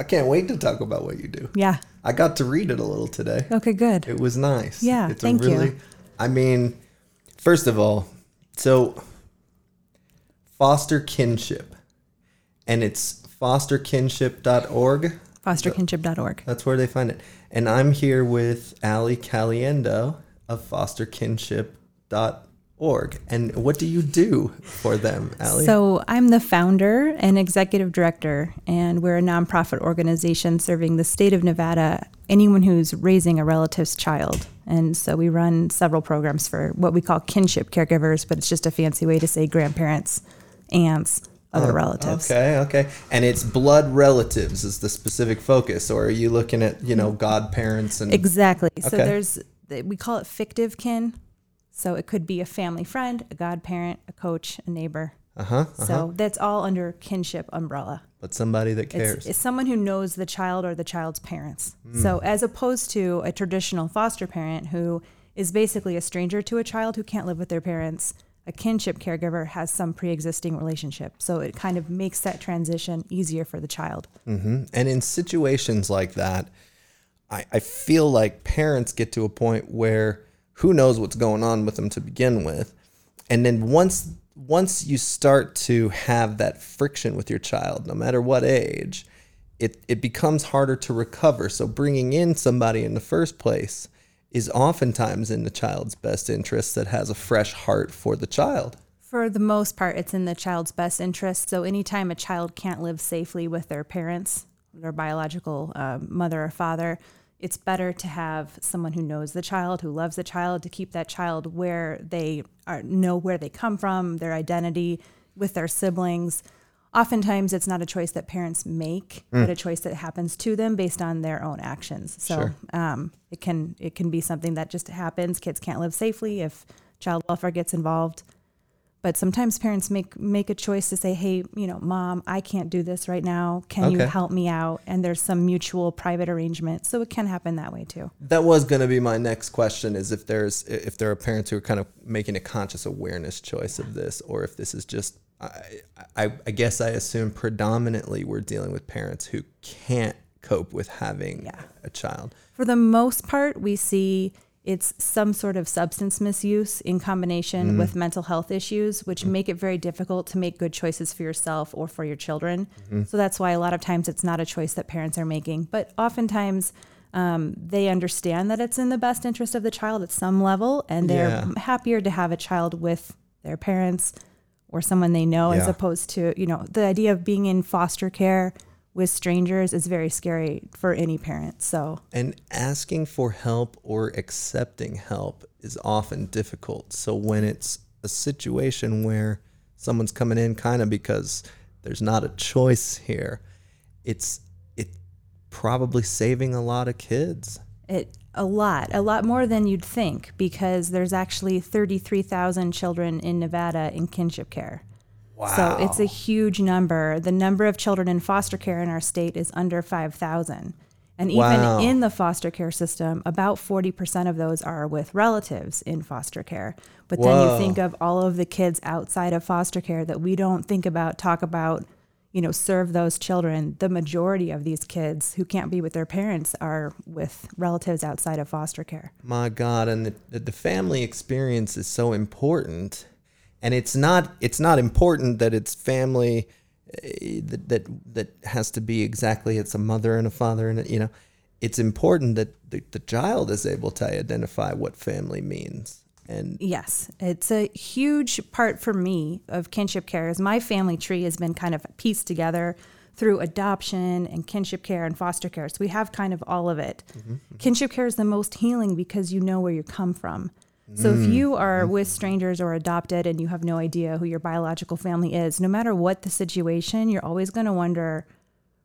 I can't wait to talk about what you do. Yeah. I got to read it a little today. Okay, good. It was nice. Yeah, It's thank a really, you. I mean, first of all, so foster kinship, and it's fosterkinship.org. Fosterkinship.org. That's where they find it. And I'm here with Ali Caliendo of fosterkinship.org. And what do you do for them, Ali? So I'm the founder and executive director, and we're a nonprofit organization serving the state of Nevada, anyone who's raising a relative's child. And so we run several programs for what we call kinship caregivers, but it's just a fancy way to say grandparents, aunts, other oh, relatives. Oh, Okay, okay. And it's blood relatives is the specific focus, or are you looking at, you know, mm-hmm. godparents and Exactly. So there's we call it fictive kin. So it could be a family friend, a godparent, a coach, a neighbor. uh-huh, So that's all under kinship umbrella. but somebody that cares. It's, it's someone who knows the child or the child's parents. So as opposed to a traditional foster parent who is basically a stranger to a child who can't live with their parents, a kinship caregiver has some pre-existing relationship. So it kind of makes that transition easier for the child. hmm And in situations like that, I, I feel like parents get to a point where who knows what's going on with them to begin with. And then once once you start to have that friction with your child, no matter what age, it, it becomes harder to recover. So bringing in somebody in the first place is oftentimes in the child's best interest that has a fresh heart for the child. For the most part, it's in the child's best interest. So, anytime a child can't live safely with their parents, their biological um, mother or father, it's better to have someone who knows the child, who loves the child, to keep that child where they are, know where they come from, their identity with their siblings. Oftentimes, it's not a choice that parents make, but a choice that happens to them based on their own actions. So, Sure. um, it can it can be something that just happens. Kids can't live safely if child welfare gets involved but sometimes parents make make a choice to say hey you know mom i can't do this right now. Can you help me out? And there's some mutual private arrangement. So it can happen that way too. That was going to be my next question: is if there's if there are parents who are kind of making a conscious awareness choice of this, or if this is just I, I, I guess I assume predominantly we're dealing with parents who can't cope with having Yeah. a child. for the most part we see it's some sort of substance misuse in combination mm-hmm. with mental health issues which mm-hmm. make it very difficult to make good choices for yourself or for your children. Mm-hmm. So that's why a lot of times it's not a choice that parents are making. But oftentimes um, they understand that it's in the best interest of the child at some level and they're Yeah. happier to have a child with their parents or someone they know as opposed to you know the idea of being in foster care with strangers is very scary for any parent so And asking for help or accepting help is often difficult. So when it's a situation where someone's coming in kind of because there's not a choice here, it's it probably saving a lot of kids. It a lot, a lot more than you'd think, because there's actually 33,000 children in Nevada in kinship care. Wow. So it's a huge number. The number of children in foster care in our state is under 5,000. And even Wow. in the foster care system, about 40% of those are with relatives in foster care. But then you think of all of the kids outside of foster care that we don't think about, talk about, you know, serve those children. The majority of these kids who can't be with their parents are with relatives outside of foster care. My God, and the- the family experience is so important, and it's not it's not important that it's family eh, that that that has to be exactly it's a mother and a father and a, you know, it's important that the, the child is able to identify what family means, and Yes, it's a huge part for me of kinship care. Is my family tree has been kind of pieced together through adoption and kinship care and foster care. So we have kind of all of it. Kinship care is the most healing because you know where you come from. So if mm. you are mm. with strangers or adopted and you have no idea who your biological family is, no matter what the situation, you're always going to wonder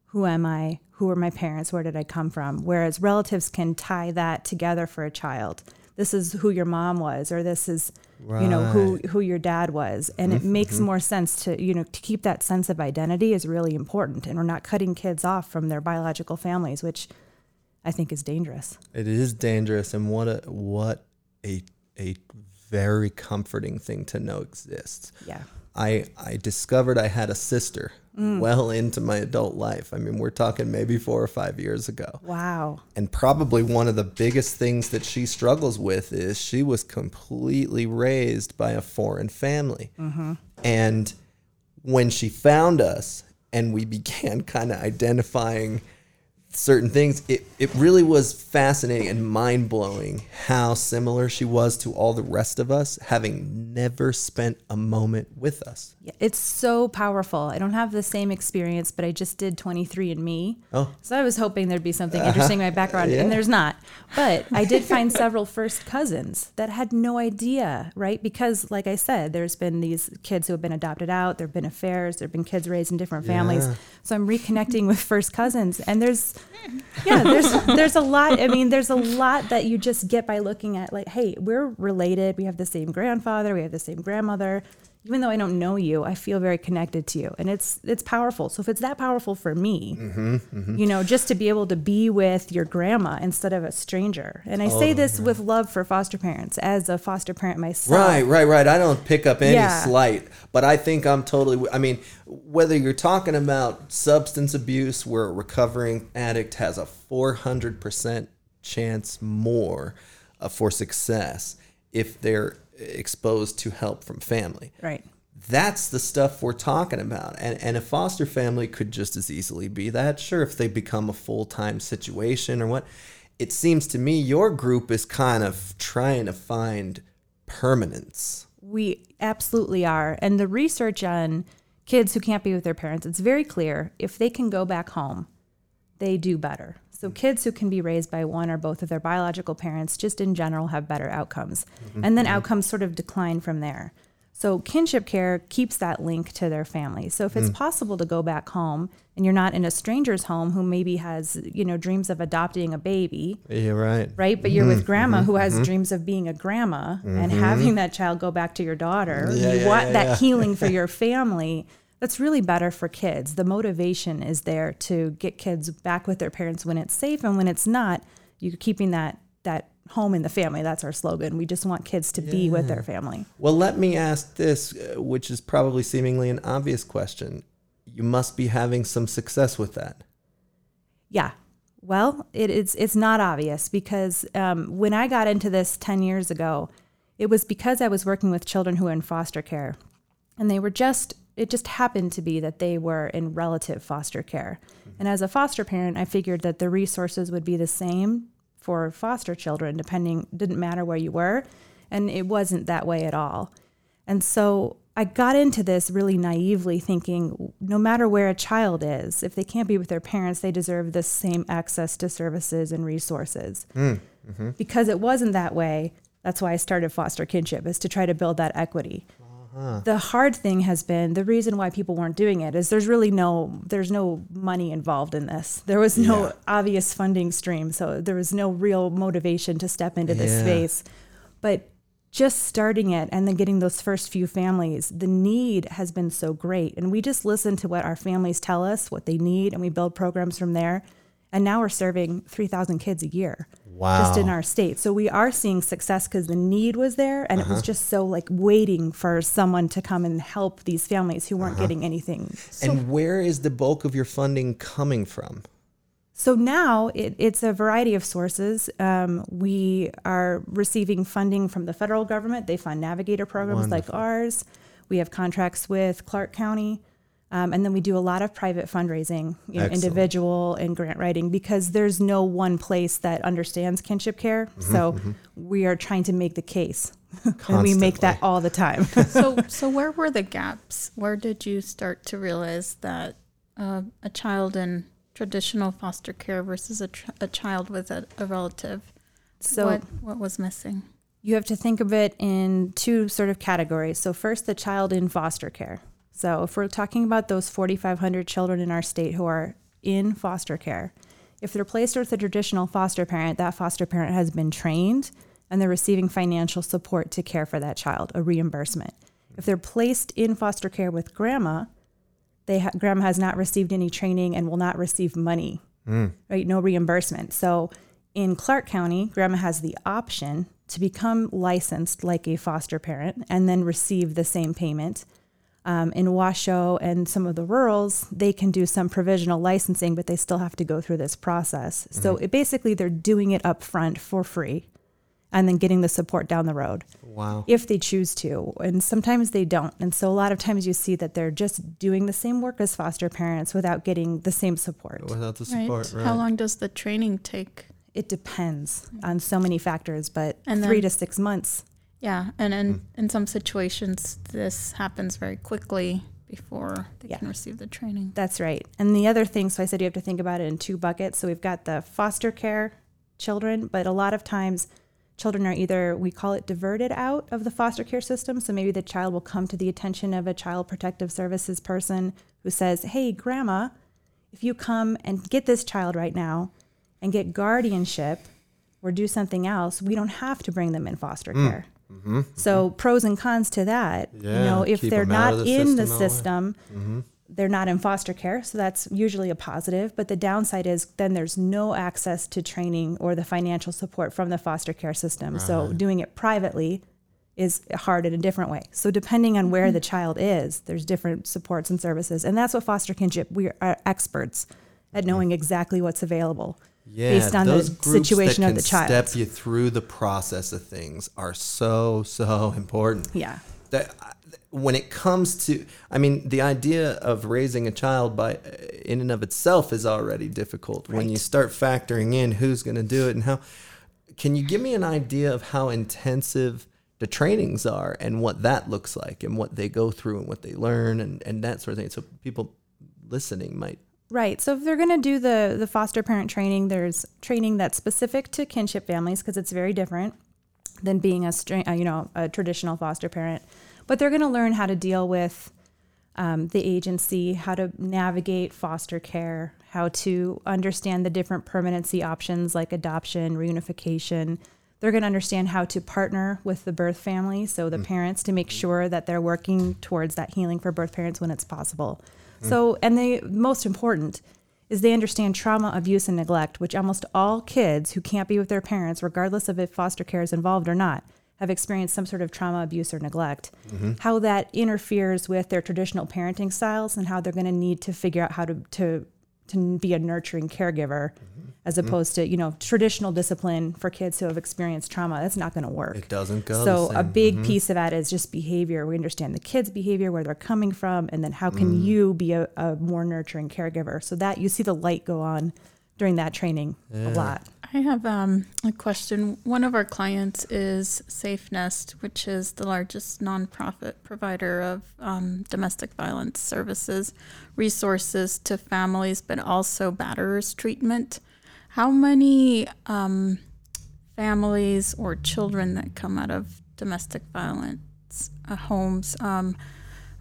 who am I? Who are my parents? Where did I come from? Whereas relatives can tie that together for a child. This is who your mom was, or this is, you know, who who your dad was, and it mm-hmm, makes mm-hmm. more sense to you know to keep that sense of identity is really important, and we're not cutting kids off from their biological families, which I think is dangerous. it is dangerous. And what a what a a very comforting thing to know exists. Yeah. I I discovered I had a sister mm. well into my adult life. I mean, we're talking maybe four or five years ago. Wow. And probably one of the biggest things that she struggles with is she was completely raised by a foreign family. Mm-hmm. And when she found us and we began kind of identifying certain things, it, it really was fascinating and mind blowing how similar she was to all the rest of us, having never spent a moment with us. Yeah, It's so powerful. I don't have the same experience, but I just did 23andMe. Oh. So I was hoping there'd be something uh-huh. interesting in my background, and there's not. But I did find several first cousins that had no idea, right? Because, like I said, there's been these kids who have been adopted out, there have been affairs, there have been kids raised in different families. Yeah. So I'm reconnecting with first cousins, and there's, yeah, there's there's a lot. I mean, there's a lot that you just get by looking at, like, hey, we're related. We have the same grandfather, we have the same grandmother. Even though I don't know you, I feel very connected to you, and it's it's powerful. So if it's that powerful for me, mm-hmm, mm-hmm. you know, just to be able to be with your grandma instead of a stranger, and I say oh, this with love for foster parents as a foster parent myself. Right, right, right. I don't pick up any Yeah. slight, but I think I'm totally. I mean, whether you're talking about substance abuse, where a recovering addict has a 400% chance more uh, for success if they're exposed to help from family. Right. That's the stuff we're talking about. And, and a foster family could just as easily be that. Sure, if they become a full time situation or what. It seems to me your group is kind of trying to find permanence. We absolutely are. And the research on kids who can't be with their parents, it's very clear if they can go back home, they do better. So mm-hmm. kids who can be raised by one or both of their biological parents just in general have better outcomes. Mm-hmm. And then mm-hmm. outcomes sort of decline from there. So kinship care keeps that link to their family. So if it's mm. possible to go back home and you're not in a stranger's home who maybe has, you know, dreams of adopting a baby, Yeah, right. right? But you're with mm-hmm. grandma who mm-hmm. has mm-hmm. dreams of being a grandma and having that child go back to your daughter. Yeah, you yeah, want yeah, that yeah. healing for your family. That's really better for kids. The motivation is there to get kids back with their parents when it's safe and when it's not, you're keeping that that home in the family. That's our slogan. We just want kids to be with their family. Well, let me ask this, uh, which is probably seemingly an obvious question. You must be having some success with that. Yeah. Well, it, it's it's not obvious because um, when I got into this ten years ago, it was because I was working with children who were in foster care, and they were just it just happened to be that they were in relative foster care. And as a foster parent, I figured that the resources would be the same for foster children, depending didn't matter where you were, and it wasn't that way at all. And so I got into this really naively thinking no matter where a child is, if they can't be with their parents, they deserve the same access to services and resources. Mm, mm-hmm. Because it wasn't that way, that's why I started foster kinship, is to try to build that equity. Uh-huh. The hard thing has been the reason why people weren't doing it is there's really no there's no money involved in this. There was no Yeah. obvious funding stream, so there was no real motivation to step into this Yeah. space. But just starting it and then getting those first few families, the need has been so great. And we just listen to what our families tell us, what they need, and we build programs from there. And now we're serving 3,000 kids a year just in our state. So we are seeing success because the need was there. And it was uh-huh. just so like waiting for someone to come and help these families who weren't uh-huh. getting anything. and where is the bulk of your funding coming from? So now it, it's a variety of sources. Um, we are receiving funding from the federal government. They fund navigator programs like ours. We have contracts with Clark County. Um, and then we do a lot of private fundraising, you know, individual and grant writing, because there's no one place that understands kinship care. so we are trying to make the case. and we make that all the time. so so where were the gaps where did you start to realize that uh, a child in traditional foster care versus a, tr- a child with a, a relative so what what was missing You have to think of it in two sort of categories. So, first, the child in foster care. So, if we're talking about those 4,500 children in our state who are in foster care, if they're placed with a traditional foster parent, that foster parent has been trained and they're receiving financial support to care for that child, a reimbursement. If they're placed in foster care with grandma, they ha- grandma has not received any training and will not receive money, right? No reimbursement. So in Clark County, grandma has the option to become licensed like a foster parent and then receive the same payment. Um, in Washoe and some of the rurals, they can do some provisional licensing, but they still have to go through this process. So it, basically, they're doing it up front for free and then getting the support down the road Wow. if they choose to. And sometimes they don't. And so a lot of times you see that they're just doing the same work as foster parents without getting the same support. Without the support, right? How long does the training take? It depends on so many factors, but And three then- to six months. Yeah, and in, Hmm. in some situations, this happens very quickly before they Yeah. can receive the training. That's right. And the other thing, so I said you have to think about it in two buckets. So we've got the foster care children, but a lot of times children are either, we call it diverted out of the foster care system. So maybe the child will come to the attention of a child protective services person who says, Hey, grandma, if you come and get this child right now and get guardianship or do something else, we don't have to bring them in foster mm. care. Mm-hmm. So pros and cons to that. you know, if they're not the in the system all the way. system, mm-hmm. They're not in foster care, so that's usually a positive. But the downside is then there's no access to training or the financial support from the foster care system. So uh-huh. doing it privately is hard in a different way. So depending on where the mm-hmm. child is, there's different supports and services, and that's what foster kinship. We are experts at knowing exactly what's available Yeah, based on the situation that of the child. Step you through the process of things are so so important. Yeah. That when it comes to, I mean, the idea of raising a child by in and of itself is already difficult. When you start factoring in who's going to do it and how, can you give me an idea of how intensive the trainings are and what that looks like and what they go through and what they learn and, and that sort of thing? So people listening might Right. So if they're going to do the the foster parent training, there's training that's specific to kinship families because it's very different than being a you know a traditional foster parent. But they're going to learn how to deal with um, the agency, how to navigate foster care, how to understand the different permanency options like adoption, reunification. They're going to understand how to partner with the birth family, so the parents, to make sure that they're working towards that healing for birth parents when it's possible. So, and they most important is they understand trauma, abuse, and neglect, which almost all kids who can't be with their parents, regardless of if foster care is involved or not, have experienced some sort of trauma, abuse, or neglect. Mm-hmm. How that interferes with their traditional parenting styles and how they're going to need to figure out how to to to be a nurturing caregiver, mm-hmm. as mm-hmm. opposed to you know traditional discipline for kids who have experienced trauma. That's not going to work. it doesn't go. So a big piece of that is just behavior. We understand the kids' behavior, where they're coming from, and then how can mm. you be a, a more nurturing caregiver? So that you see the light go on during that training a lot. I have um, a question. One of our clients is Safe Nest, which is the largest nonprofit provider of um, domestic violence services, resources to families, but also batterers treatment. How many um, families or children that come out of domestic violence uh, homes um,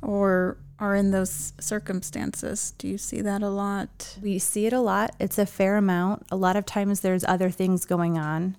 or are in those circumstances? Do you see that a lot? We see it a lot. It's a fair amount. A lot of times there's other things going on.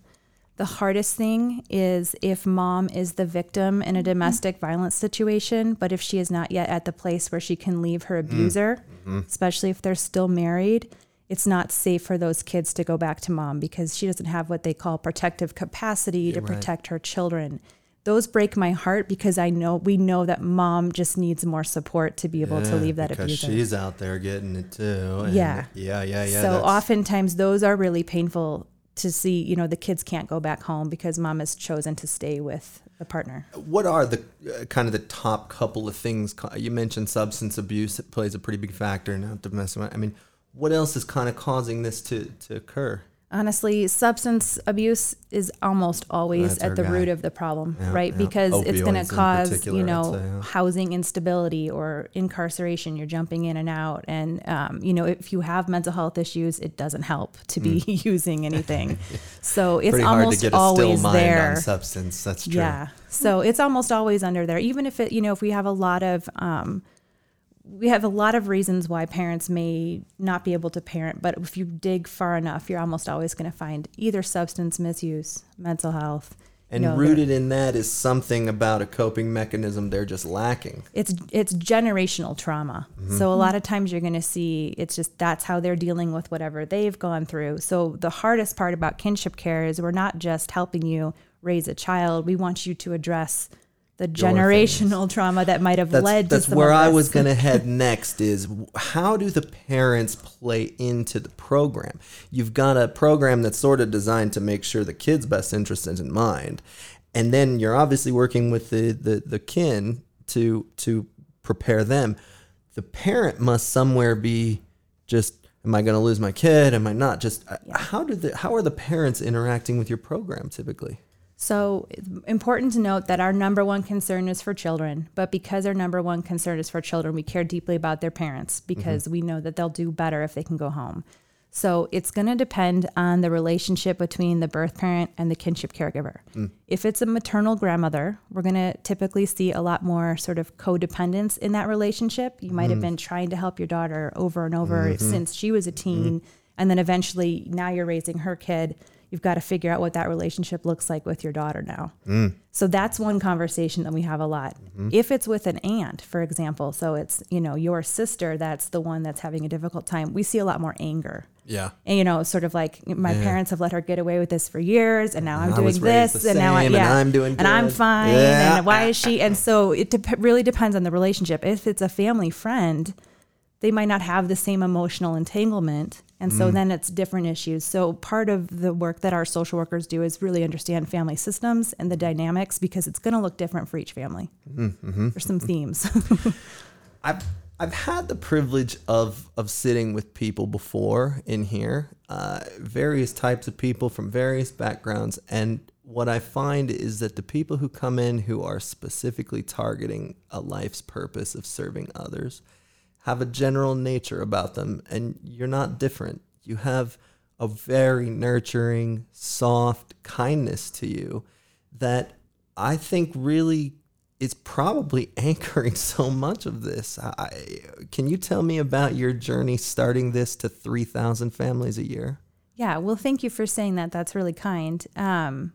The hardest thing is if mom is the victim in a mm-hmm. domestic violence situation, but if she is not yet at the place where she can leave her mm-hmm. abuser, mm-hmm. especially if they're still married, it's not safe for those kids to go back to mom because she doesn't have what they call protective capacity to right. protect her children. Those break my heart because I know we know that mom just needs more support to be able to leave that because abuser. she's out there getting it too. Yeah. yeah, yeah, yeah. so oftentimes those are really painful to see. You know, the kids can't go back home because mom has chosen to stay with the partner. what are the uh, kind of the top couple of things? You mentioned substance abuse; it plays a pretty big factor now. Domestic. I mean, what else is kind of causing this to to occur? Honestly, substance abuse is almost always at the guy. root of the problem, Yeah, right? yeah. Because it's going to cause, you know, say, yeah. housing instability or incarceration. You're jumping in and out. And, um, you know, if you have mental health issues, it doesn't help to be using anything. So it's Mm. pretty hard to almost get a still always mind there. on substance. That's true. Yeah. So it's almost always under there. Even if it, you know, if we have a lot of, um, we have a lot of reasons why parents may not be able to parent, but if you dig far enough, you're almost always going to find either substance misuse, mental health. And you know, rooted in that is something about a coping mechanism they're just lacking. it's it's generational trauma. Mm-hmm. So a lot of times you're going to see it's just that's how they're dealing with whatever they've gone through. So the hardest part about kinship care is we're not just helping you raise a child. We want you to address the generational trauma that might have that's, led that's to some where I was going to head next is how do the parents play into the program? You've got a program that's sort of designed to make sure the kid's best interest is in mind. And then you're obviously working with the, the, the kin to to prepare them. The parent must somewhere be just am I going to lose my kid? Am I not? Just uh, how do the how are the parents interacting with your program typically? So important to note that our number one concern is for children, but because our number one concern is for children, we care deeply about their parents because mm-hmm. we know that they'll do better if they can go home. So it's going to depend on the relationship between the birth parent and the kinship caregiver. Mm. If it's a maternal grandmother, we're going to typically see a lot more sort of codependence in that relationship. You might have mm. been trying to help your daughter over and over mm-hmm. since she was a mm-hmm. teen, and then eventually now you're raising her kid. You've got to figure out what that relationship looks like with your daughter now. Mm. So that's one conversation that we have a lot. Mm-hmm. If it's with an aunt, for example, so it's, you know, your sister that's the one that's having a difficult time, we see a lot more anger. Yeah. And you know, sort of like my parents have let her get away with this for years, and now I'm I doing this, and now I, same, and yeah, I'm doing and I'm fine, Yeah. and why is she? And so it dep really depends on the relationship. If it's a family friend, they might not have the same emotional entanglement, and Mm. so then it's different issues. So part of the work that our social workers do is really understand family systems and the dynamics because it's going to look different for each family. Mm-hmm. There's some themes. I've I've had the privilege of of sitting with people before in here, uh, various types of people from various backgrounds, and what I find is that the people who come in who are specifically targeting a life's purpose of serving others have a general nature about them, and you're not different. You have a very nurturing, soft kindness to you that I think really is probably anchoring so much of this. I, can you tell me about your journey starting this to 3,000 families a year? Yeah, well, thank you for saying that. That's really kind. Um,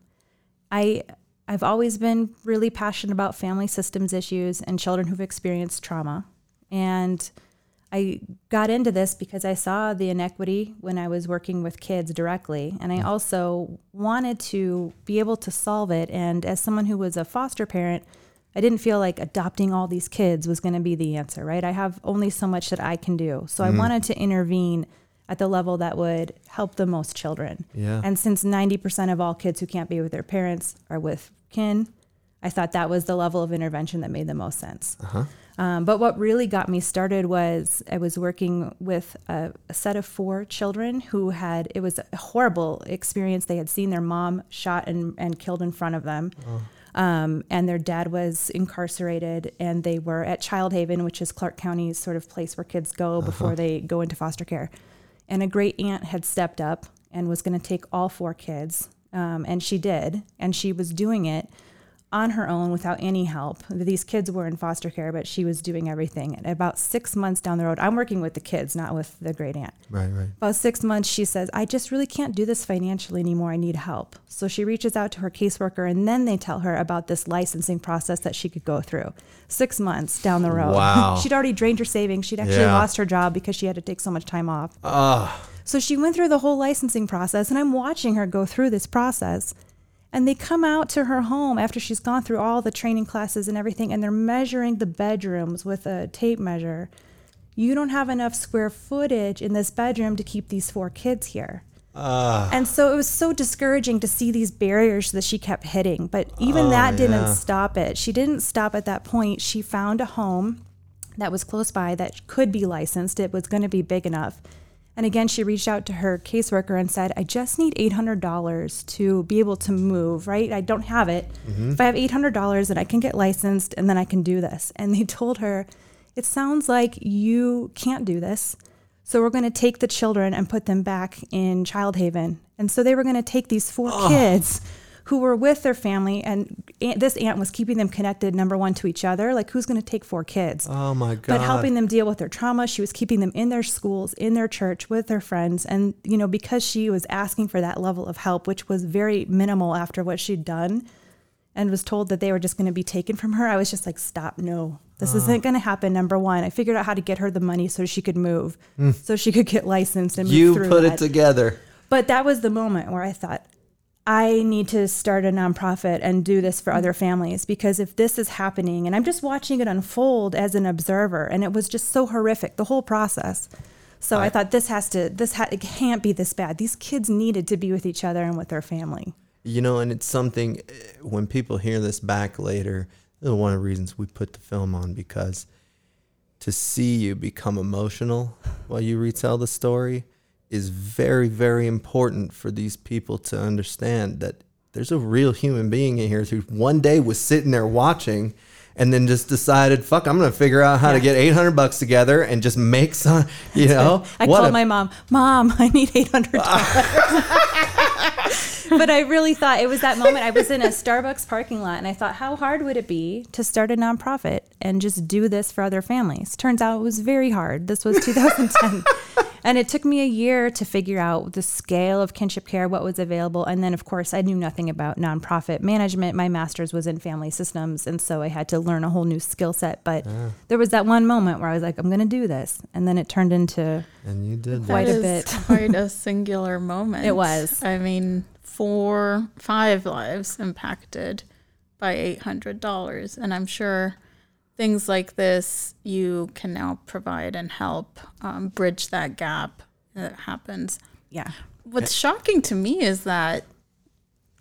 I I've always been really passionate about family systems issues and children who've experienced trauma, and I got into this because I saw the inequity when I was working with kids directly, and I mm. also wanted to be able to solve it. And as someone who was a foster parent, I didn't feel like adopting all these kids was going to be the answer, right? I have only so much that I can do. So I mm. wanted to intervene at the level that would help the most children. Yeah. And since 90% of all kids who can't be with their parents are with kin, I thought that was the level of intervention that made the most sense. Uh-huh. Um, but what really got me started was I was working with a, a set of four children who had, it was a horrible experience. They had seen their mom shot and, and killed in front of them. Um, and their dad was incarcerated, and they were at Child Haven, which is Clark County's sort of place where kids go before they go into foster care. And a great aunt had stepped up and was going to take all four kids, um, and she did, and she was doing it on her own without any help. These kids were in foster care, but she was doing everything. And about six months down the road, I'm working with the kids, not with the great aunt. Right, right. About six months, she says, I just really can't do this financially anymore. I need help. So she reaches out to her caseworker, and then they tell her about this licensing process that she could go through. Six months down the road. Wow. She'd already drained her savings. She'd actually Yeah. lost her job because she had to take so much time off. Ah, So she went through the whole licensing process, and I'm watching her go through this process. And they come out to her home after she's gone through all the training classes and everything, and they're measuring the bedrooms with a tape measure. You don't have enough square footage in this bedroom to keep these four kids here. Ah. and so it was so discouraging to see these barriers that she kept hitting. But even oh, that didn't yeah. stop it. She didn't stop at that point. She found a home that was close by that could be licensed. It was going to be big enough. And again, she reached out to her caseworker and said, I just need $800 to be able to move, right? I don't have it. Mm-hmm. If I have $800, then I can get licensed and then I can do this. And they told her, It sounds like you can't do this. So we're going to take the children and put them back in Child Haven. And so they were going to take these four kids who were with their family, and aunt, this aunt was keeping them connected, number one, to each other. Like, who's going to take four kids? oh my God. but helping them deal with their trauma. She was keeping them in their schools, in their church, with their friends. And, you know, because she was asking for that level of help, which was very minimal after what she'd done, and was told that they were just going to be taken from her, I was just like, stop, no. This uh. isn't going to happen. Number one, I figured out how to get her the money so she could move, mm. so she could get licensed and move you put that. it together. But that was the moment where I thought, I need to start a nonprofit and do this for other families because if this is happening and I'm just watching it unfold as an observer and it was just so horrific the whole process. So I, I- thought this has to this ha- it can't be this bad. These kids needed to be with each other and with their family. You know, and it's something eh, when people hear this back later, this is one of the reasons we put the film on because to see you become emotional while you retell the story is very, very important for these people to understand that there's a real human being in here who one day was sitting there watching and then just decided, fuck, I'm going to figure out how to get 800 bucks together and just make some, you know, I what called a- my mom, Mom, I need eight hundred dollars. but I really thought it was that moment. I was in a Starbucks parking lot and I thought, how hard would it be to start a nonprofit and just do this for other families? Turns out it was very hard. This was 2010. and it took me a year to figure out the scale of kinship care, what was available. And then, of course, I knew nothing about nonprofit management. My master's was in family systems. And so I had to learn a whole new skill set. But there was that one moment where I was like, I'm going to do this. And then it turned into and you did that. Quite a That is bit. quite a singular moment. It was. I mean, four, five lives impacted by eight hundred dollars, and I'm sure things like this you can now provide and help um, bridge that gap that happens. Yeah. What's shocking to me is that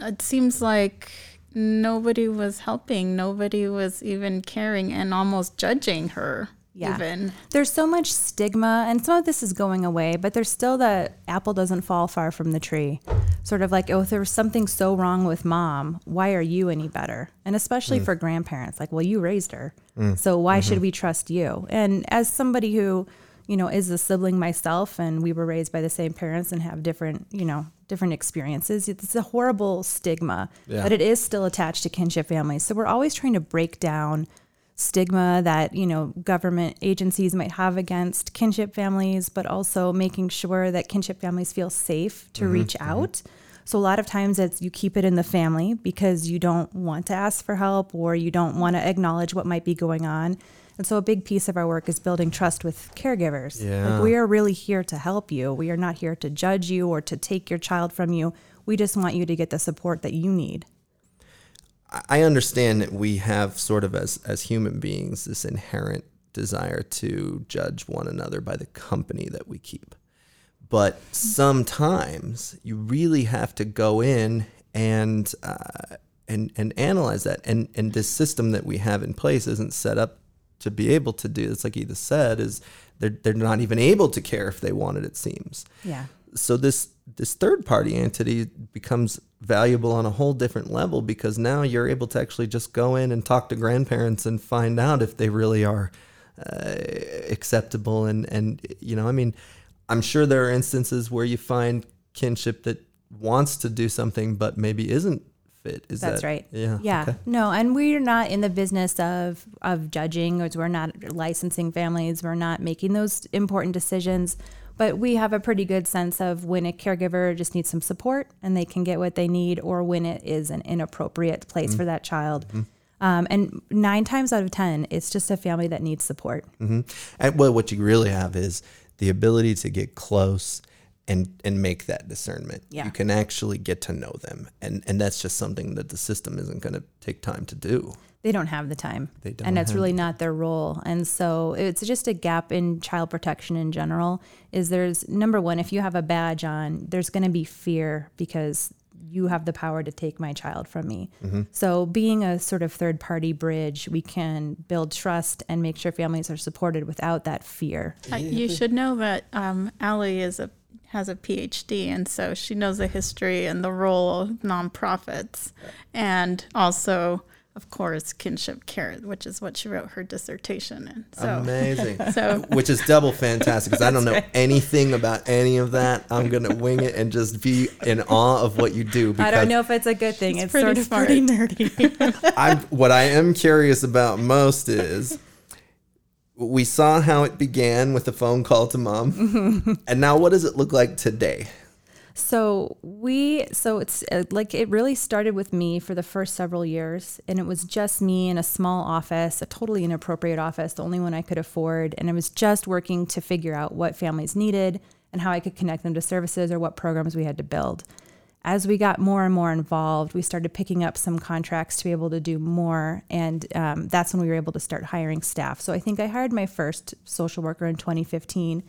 it seems like nobody was helping, nobody was even caring, and almost judging her. Yeah. Even There's so much stigma, and some of this is going away, but there's still the apple doesn't fall far from the tree. Sort of like, oh, if there was something so wrong with mom, why are you any better? And especially mm. for grandparents, like, well, you raised her. Mm. So why mm-hmm. should we trust you? And as somebody who, you know, is a sibling myself, and we were raised by the same parents and have different, you know, different experiences, it's a horrible stigma, Yeah. but it is still attached to kinship families. So we're always trying to break down stigma that you know government agencies might have against kinship families but also making sure that kinship families feel safe to mm-hmm, reach mm-hmm. out. So a lot of times it's you keep it in the family because you don't want to ask for help or you don't want to acknowledge what might be going on. And so a big piece of our work is building trust with caregivers. Yeah. like we are really here to help you. We are not here to judge you or to take your child from you. We just want you to get the support that you need I understand that we have sort of as as human beings this inherent desire to judge one another by the company that we keep. But sometimes you really have to go in and uh, and and analyze that. And and this system that we have in place isn't set up to be able to do. It's like Edith said, is they're they're not even able to care if they wanted. It seems yeah so this this third party entity becomes valuable on a whole different level because now you're able to actually just go in and talk to grandparents and find out if they really are uh, acceptable and and you know I mean I'm sure there are instances where you find kinship that wants to do something but maybe isn't fit is That's that right. yeah Yeah. okay. No, and we're not in the business of of judging, or we're not licensing families. We're not making those important decisions. But we have a pretty good sense of when a caregiver just needs some support and they can get what they need, or when it is an inappropriate place for that child. Um, and nine times out of ten, it's just a family that needs support. hmm And well, what you really have is the ability to get close and and make that discernment. Yeah. You can actually get to know them, and and that's just something that the system isn't going to take time to do. They don't have the time. They don't and it's really not their role. And so it's just a gap in child protection in general is there's number one if you have a badge on there's going to be fear because you have the power to take my child from me. So being a sort of third party bridge we can build trust and make sure families are supported without that fear. Uh, you should know that um, Ali is a has a PhD, and so she knows the history and the role of nonprofits, and also, of course, kinship care, which is what she wrote her dissertation in. So, Amazing. so Which is double fantastic because I don't know anything about any of that. I'm gonna wing it and just be in awe of what you do. Because i don't know if it's a good thing it's, pretty sort of smart. pretty nerdy I'm what I am curious about most is we saw how it began with a phone call to mom, mm-hmm. and now what does it look like today? So we, so it's uh, like it really started with me for the first several years, and it was just me in a small office, a totally inappropriate office, the only one I could afford, and I was just working to figure out what families needed and how I could connect them to services or what programs we had to build. as we got more and more involved, we started picking up some contracts to be able to do more. And um, that's when we were able to start hiring staff. So I think I hired my first social worker in 2015.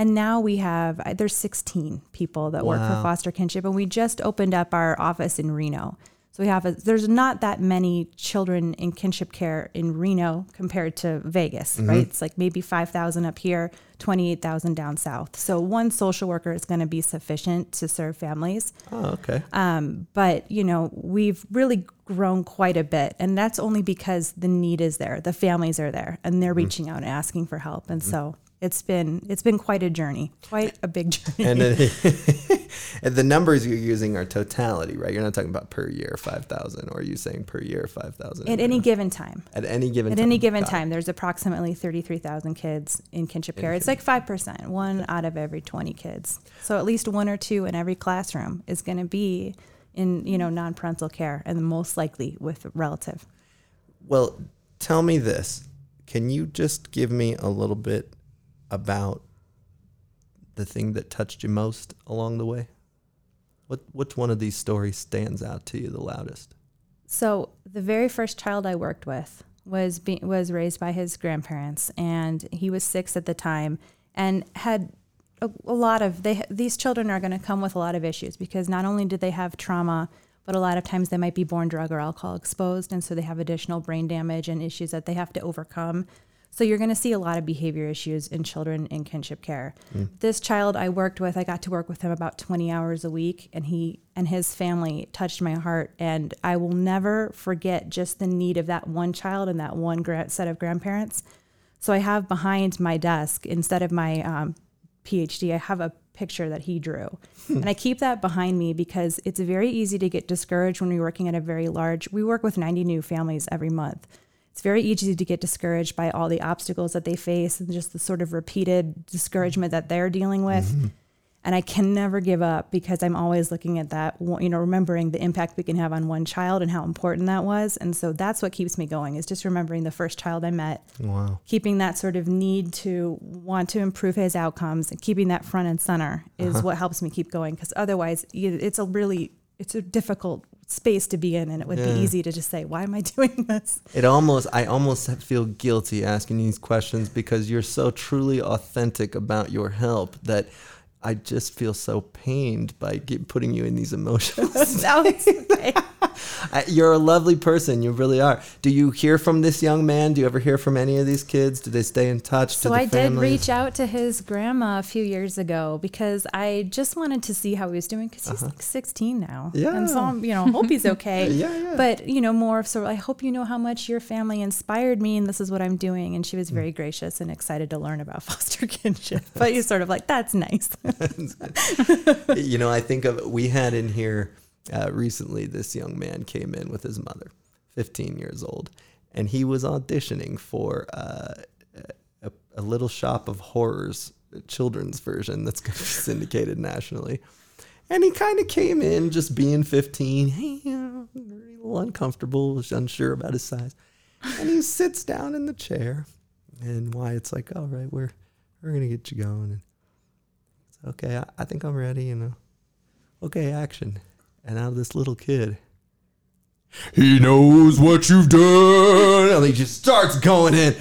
And now we have, there's 16 people that work for foster kinship. And we just opened up our office in Reno. So we have, a, there's not that many children in kinship care in Reno compared to Vegas, Mm-hmm. right? It's like maybe 5,000 up here, 28,000 down south. So one social worker is going to be sufficient to serve families. Oh, okay. Um, but you know, we've really grown quite a bit, and that's only because the need is there, the families are there, and they're reaching out and asking for help, and so it's been it's been quite a journey, quite a big journey. and, then, and the numbers you're using are totality, right? You're not talking about per year five thousand, or are you saying per year five thousand? At any given time, at any given at time. any given it. time, there's approximately thirty-three thousand kids in kinship care. It's like five percent, one out of every twenty kids. So at least one or two in every classroom is going to be in you know non-parental care, and most likely with relative. Well, tell me this. Can you just give me a little bit about the thing that touched you most along the way? What which one of these stories stands out to you the loudest? So the very first child I worked with was be, was raised by his grandparents, and he was six at the time, and had a, a lot of they. These children are going to come with a lot of issues because not only do they have trauma, but a lot of times they might be born drug or alcohol exposed, and so they have additional brain damage and issues that they have to overcome. So you're going to see a lot of behavior issues in children in kinship care. This child I worked with, I got to work with him about 20 hours a week, and he and his family touched my heart. And I will never forget just the need of that one child and that one gra- set of grandparents. So I have behind my desk instead of my um, PhD, I have a picture that he drew, and I keep that behind me because it's very easy to get discouraged when we're working at a very large. We work with 90 new families every month. It's very easy to get discouraged by all the obstacles that they face and just the sort of repeated discouragement that they're dealing with. Mm-hmm. And I can never give up because I'm always looking at that, you know, remembering the impact we can have on one child and how important that was. And so that's what keeps me going is just remembering the first child I met, Wow. keeping that sort of need to want to improve his outcomes and keeping that front and center is uh-huh. what helps me keep going. Because otherwise, it's a really, it's a difficult space to be in. And it would Yeah. be easy to just say, why am I doing this? It almost I almost feel guilty asking these questions because you're so truly authentic about your help that I just feel so pained by get, putting you in these emotions. no, it's okay. I, you're a lovely person, you really are. Do you hear from this young man? Do you ever hear from any of these kids? Do they stay in touch? So I did reach out to his grandma a few years ago because I just wanted to see how he was doing because he's like 16 now. Uh-huh. Yeah. And so I'm, you know, hope he's okay. Yeah, yeah. But, you know, more of sort I hope you know how much your family inspired me and this is what I'm doing. And she was very gracious and excited to learn about foster kinship. But he's sort of like, that's nice. you know, I think of we had in here uh, recently. This young man came in with his mother, 15 years old, and he was auditioning for uh, a, a Little Shop of Horrors children's version that's going to be syndicated nationally. And he kind of came in just being 15, hey, you know, a little uncomfortable, was unsure about his size. And he sits down in the chair, and Wyatt's like, "All right, we're we're gonna get you going." And okay, I, I think I'm ready, you know. Okay, action. And out of this little kid, he knows what you've done. And he just starts going in.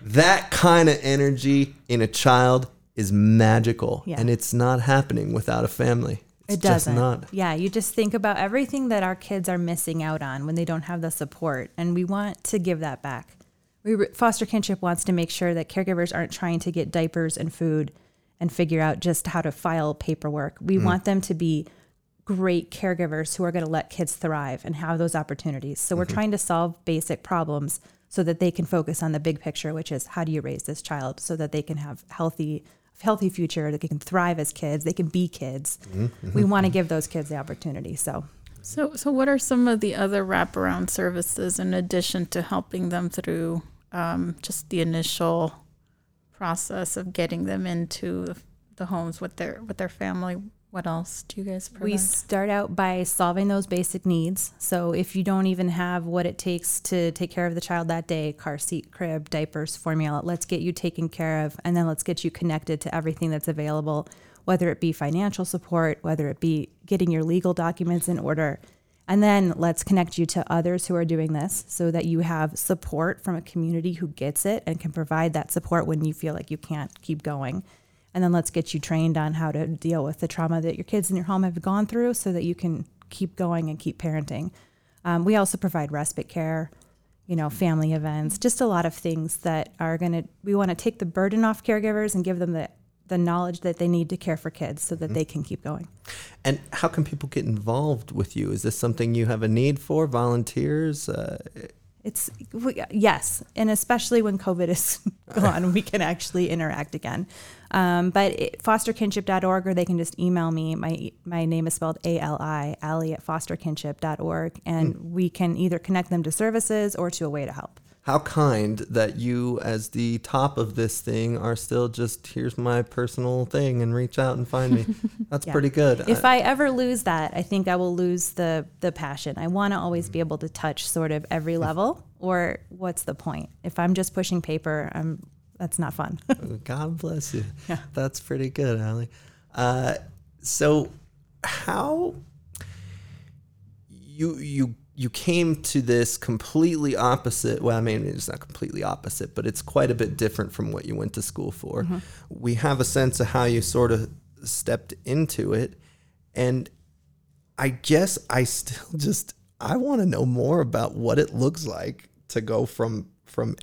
That kind of energy in a child is magical. Yeah. And it's not happening without a family. It's it doesn't. just not. Yeah, you just think about everything that our kids are missing out on when they don't have the support, and we want to give that back. We foster kinship wants to make sure that caregivers aren't trying to get diapers and food and figure out just how to file paperwork. We mm. want them to be great caregivers who are going to let kids thrive and have those opportunities. So we're mm-hmm. trying to solve basic problems so that they can focus on the big picture, which is how do you raise this child so that they can have healthy healthy future, that they can thrive as kids, they can be kids. Mm-hmm. Mm-hmm. We want to give those kids the opportunity. So So, so what are some of the other wraparound services in addition to helping them through um, just the initial process of getting them into the, homes with their with their family? What else do you guys provide? We start out by solving those basic needs. So if you don't even have what it takes to take care of the child that day, car seat, crib, diapers, formula, let's get you taken care of and then let's get you connected to everything that's available. whether it be financial support, whether it be getting your legal documents in order. And then let's connect you to others who are doing this so that you have support from a community who gets it and can provide that support when you feel like you can't keep going. And then let's get you trained on how to deal with the trauma that your kids in your home have gone through so that you can keep going and keep parenting. Um, we also provide respite care, you know, family events, just a lot of things that are going to, we want to take the burden off caregivers and give them the, the knowledge that they need to care for kids so that Mm-hmm. they can keep going. And how can people get involved with you? Is this something you have a need for? Volunteers? Uh, It's we, yes, and especially when COVID is gone, we can actually interact again. Um, but it, fosterkinship.org, or they can just email me. My my name is spelled A L I, Ali at fosterkinship.org, and we can either connect them to services or to a way to help. How kind that you, as the top of this thing, are still just here's my personal thing and reach out and find me. That's Yeah. pretty good. If I ever lose that, I think I will lose the the passion. I want to always be able to touch sort of every level, or what's the point? If I'm just pushing paper, I'm that's not fun. God bless you. Yeah. That's pretty good, Ali. Uh, so, how you you you came to this completely opposite? Well, I mean, it's not completely opposite, but it's quite a bit different from what you went to school for. We have a sense of how you sort of stepped into it, and I guess I still just I want to know more about what it looks like to go from from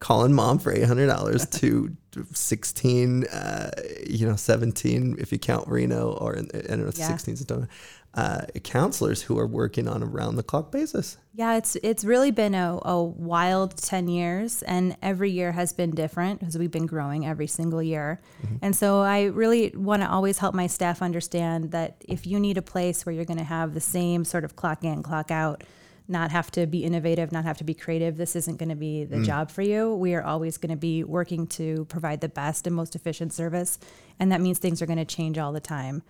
calling mom for eight hundred dollars to sixteen, uh, you know, seventeen if you count Reno, or I don't know, Yeah. sixteen Sedona, uh, counselors who are working on a round the clock basis. Yeah, it's it's really been a, a wild ten years, and every year has been different because we've been growing every single year. And so I really want to always help my staff understand that if you need a place where you're going to have the same sort of clock in, clock out, not have to be innovative, not have to be creative, this isn't going to be the job for you. We are always going to be working to provide the best and most efficient service, and that means things are going to change all the time.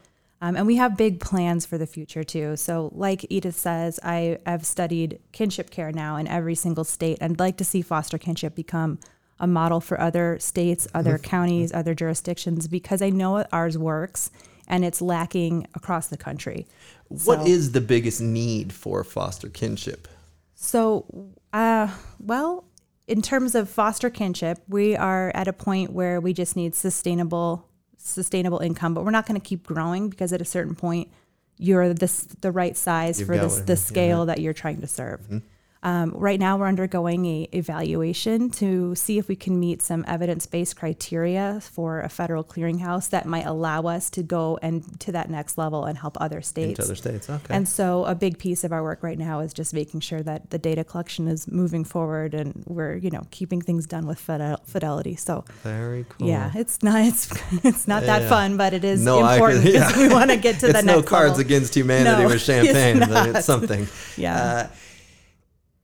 Um, and we have big plans for the future too. So, like Edith says, I have studied kinship care now in every single state. I'd like to see foster kinship become a model for other states, other counties, other jurisdictions, because I know ours works and it's lacking across the country. What So- is the biggest need for foster kinship? So, uh, well, in terms of foster kinship, we are at a point where we just need sustainable, sustainable income. But we're not going to keep growing because at a certain point, you're this the right size You've for this the yeah. Mm-hmm. scale that you're trying to serve. Um, right now, we're undergoing a evaluation to see if we can meet some evidence-based criteria for a federal clearinghouse that might allow us to go and to that next level and help other states. Into other states, okay. And so a big piece of our work right now is just making sure that the data collection is moving forward and we're, you know, keeping things done with fidelity. So Very cool. yeah, it's not it's it's not that fun, but it is No, important because yeah. we want to get to the it's next no cards level. against humanity No, with it's champagne, but it's something. Yeah. Uh,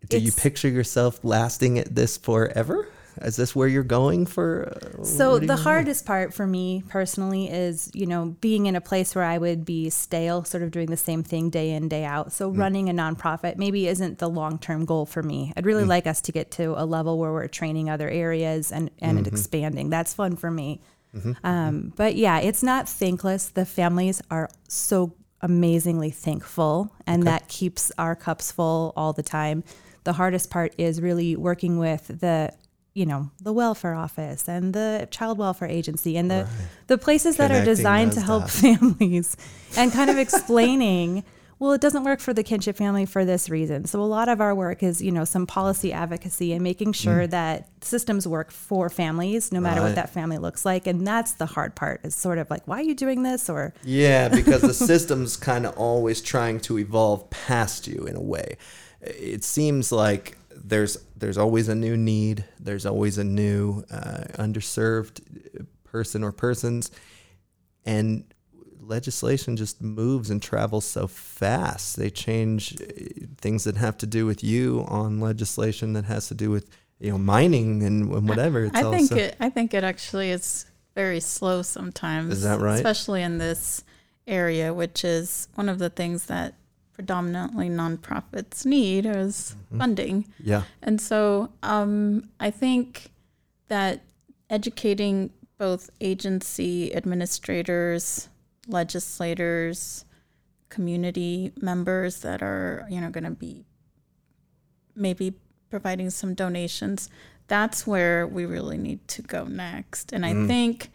do you picture yourself lasting at this forever? Is this where you're going for? Uh, So the hardest part for me personally is, you know, being in a place where I would be stale, sort of doing the same thing day in, day out. So mm. running a nonprofit maybe isn't the long-term goal for me. I'd really mm. like us to get to a level where we're training other areas and and mm-hmm. expanding. That's fun for me. Mm-hmm. Mm-hmm. Um, but yeah, it's not thankless. The families are so amazingly thankful, and that keeps our cups full all the time. The hardest part is really working with the you know the welfare office and the child welfare agency and the the places that are designed to help families and kind of explaining well it doesn't work for the kinship family for this reason. So a lot of our work is you know some policy advocacy and making hmm. sure that systems work for families no matter Right. what that family looks like. And that's the hard part is sort of like why are you doing this? Or Yeah, because the system's kind of always trying to evolve past you in a way. It seems like there's there's always a new need. There's always a new uh, underserved person or persons, and legislation just moves and travels so fast. They change uh, things that have to do with you on legislation that has to do with you know mining and, and whatever. It's I think also, it. I think it actually is very slow sometimes. Is that right? Especially in this area, which is one of the things that predominantly nonprofits need is Mm-hmm. funding. yeah. And so um, I think that educating both agency administrators legislators, community members that are, you know, going to be maybe providing some donations. That's where we really need to go next. And I think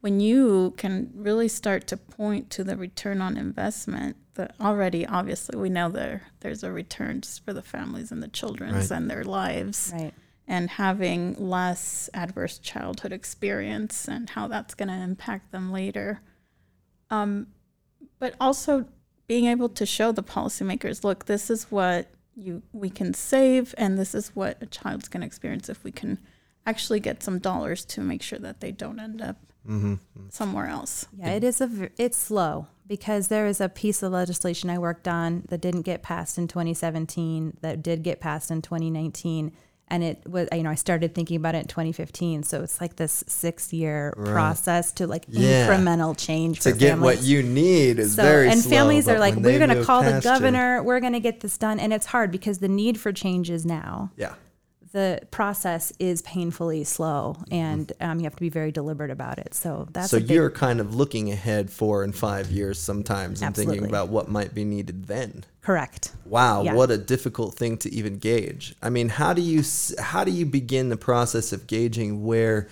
when you can really start to point to the return on investment, that already obviously we know there there's a return just for the families and the children's Right. and their lives Right. and having less adverse childhood experience and how that's going to impact them later. Um, but also being able to show the policymakers, look, this is what you we can save, and this is what a child's going to experience if we can actually get some dollars to make sure that they don't end up Mm-hmm. somewhere else. Yeah, it is a it's slow because there is a piece of legislation I worked on that didn't get passed in 2017 that did get passed in 2019 and it was you know I started thinking about it in 2015 so it's like this 6 year process to like Yeah. incremental change to for get families. what you need is so, very and slow, families are like we're going to call the past you- governor we're going to get this done and it's hard because the need for change is now yeah. The process is painfully slow and um, you have to be very deliberate about it so that's so you're kind of looking ahead four and five years sometimes and thinking about what might be needed then. correct Wow, Yeah. what a difficult thing to even gauge. I mean, how do you how do you begin the process of gauging where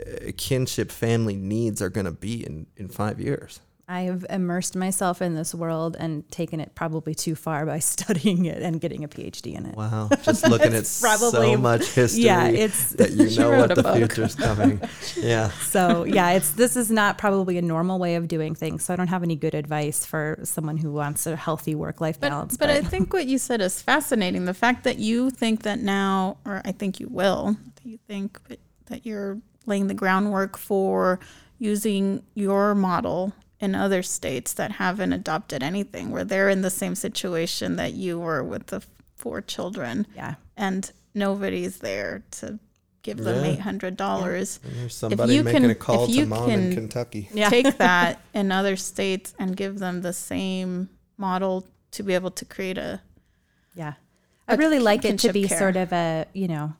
uh, kinship family needs are going to be in in 5 years? I have immersed myself in this world and taken it probably too far by studying it and getting a PhD in it. Wow, just looking at probably- so much history yeah, it's- that you know what a the book. future's coming. Yeah. So yeah, it's this is not probably a normal way of doing things. So I don't have any good advice for someone who wants a healthy work life balance. But, but I think what you said is fascinating. The fact that you think that now, or I think you will, that you think that- that you're laying the groundwork for using your model in other states that haven't adopted anything, where they're in the same situation that you were with the four children, yeah, and nobody's there to give them Yeah. eight hundred dollars. And there's somebody you making can- a call if to you mom in can- Kentucky. Yeah. Take that in other states and give them the same model to be able to create a yeah. I a really like it to be care. sort of a you know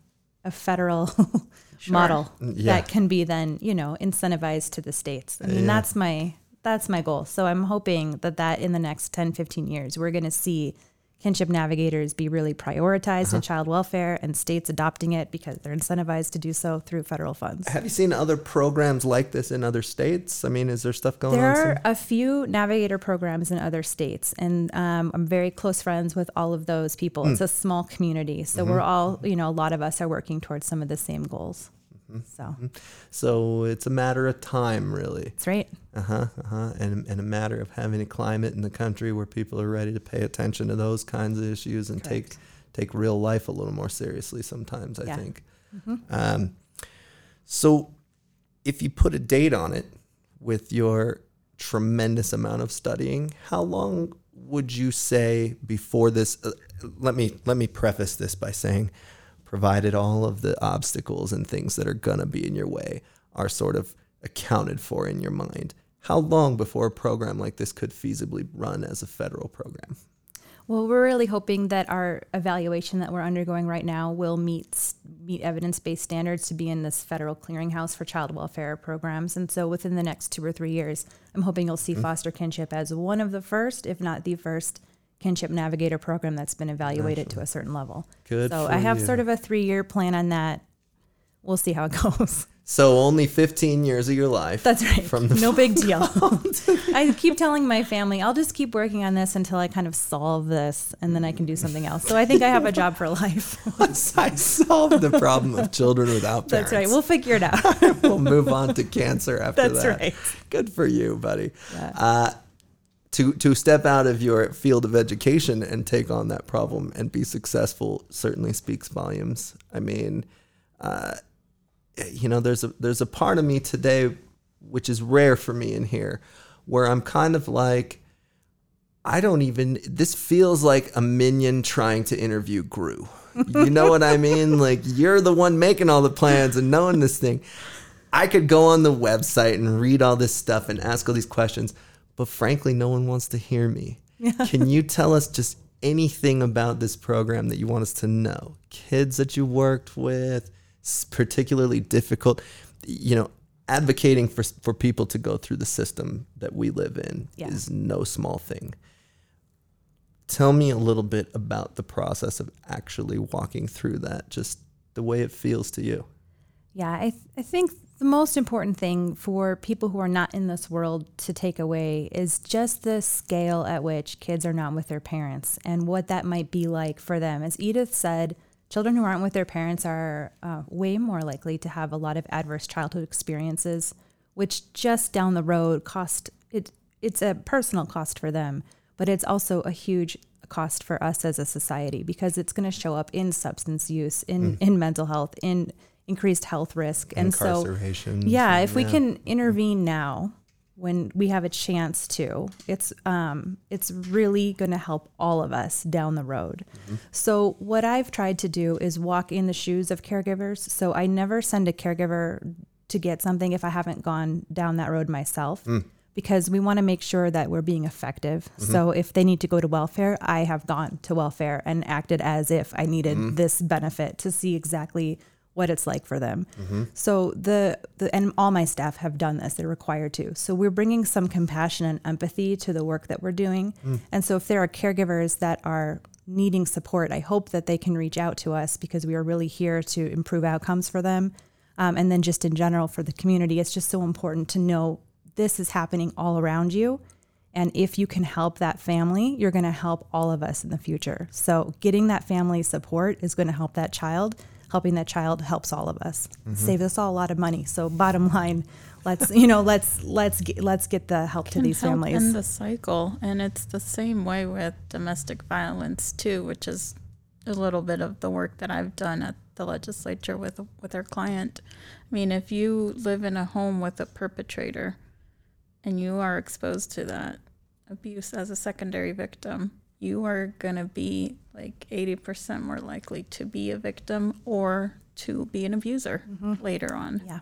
a federal model mm, Yeah. that can be then you know incentivized to the states. I mean Yeah. that's my that's my goal. So I'm hoping that that in the next 10, 15 years we're going to see kinship navigators be really prioritized Uh-huh. in child welfare and states adopting it because they're incentivized to do so through federal funds. Have you seen other programs like this in other states? I mean, is there stuff going There on? There are some- a few navigator programs in other states, and um, I'm very close friends with all of those people. Hmm. It's a small community, so Mm-hmm. we're all, you know, a lot of us are working towards some of the same goals. Mm-hmm. So So it's a matter of time, really. that's right. Uh huh. Uh huh. And, and a matter of having a climate in the country where people are ready to pay attention to those kinds of issues and take take real life a little more seriously. Sometimes I Yeah. think. Um, so, if you put a date on it with your tremendous amount of studying, how long would you say before this? Uh, let me let me preface this by saying, provided all of the obstacles and things that are gonna be in your way are sort of accounted for in your mind, how long before a program like this could feasibly run as a federal program? Well, we're really hoping that our evaluation that we're undergoing right now will meet meet evidence-based standards to be in this federal clearinghouse for child welfare programs. And so within the next 2 or 3 years, I'm hoping you'll see mm-hmm. foster kinship as one of the first, if not the first kinship navigator program that's been evaluated to a certain level. Good So I have you. sort of a 3-year plan on that. We'll see how it goes. So only 15 years of your life. That's right. From the no big deal. I keep telling my family, I'll just keep working on this until I kind of solve this and then I can do something else. So I think I have a job for life. Once I solve the problem of children without parents. That's right. We'll figure it out. we'll move on to cancer after That's that. That's right. Good for you, buddy. Yeah. Uh, to to step out of your field of education and take on that problem and be successful certainly speaks volumes. I mean, uh, you know, there's a there's a part of me today which is rare for me in here, where I'm kind of like. I don't even. This feels like a minion trying to interview Gru. You know what I mean? Like you're the one making all the plans and knowing this thing. I could go on the website and read all this stuff and ask all these questions, but frankly, no one wants to hear me. Can you tell us just anything about this program that you want us to know? Kids that you worked with, particularly difficult. You know, advocating for for people to go through the system that we live in Yeah. is no small thing. Tell me a little bit about the process of actually walking through that, just the way it feels to you. Yeah, I, th- I think the most important thing for people who are not in this world to take away is just the scale at which kids are not with their parents and what that might be like for them. As Edith said, children who aren't with their parents are uh, way more likely to have a lot of adverse childhood experiences, which just down the road cost it. It's a personal cost for them, but it's also a huge cost for us as a society because it's going to show up in substance use, in in mental health, in increased health risk, and so yeah, if we can intervene now when we have a chance to, it's um, it's really going to help all of us down the road. Mm-hmm. So what I've tried to do is walk in the shoes of caregivers. So I never send a caregiver to get something if I haven't gone down that road myself. Mm. Because we want to make sure that we're being effective. Mm-hmm. So if they need to go to welfare, I have gone to welfare and acted as if I needed mm-hmm. this benefit to see exactly what it's like for them. So the, the and all my staff have done this; they're required to. So we're bringing some compassion and empathy to the work that we're doing. And so if there are caregivers that are needing support, I hope that they can reach out to us because we are really here to improve outcomes for them. Um, and then just in general for the community, it's just so important to know this is happening all around you. And if you can help that family, you're going to help all of us in the future. So, getting that family support is going to help that child. Helping that child helps all of us. Mm-hmm. Saves us all a lot of money. So, bottom line, let's you know let's let's get, let's get the help to these help families. end the cycle and it's the same way with domestic violence too which is a little bit of the work that i've done at the legislature with with our client i mean if you live in a home with a perpetrator and you are exposed to that abuse as a secondary victim you are going to be like 80% more likely to be a victim or to be an abuser mm-hmm. later on Yeah.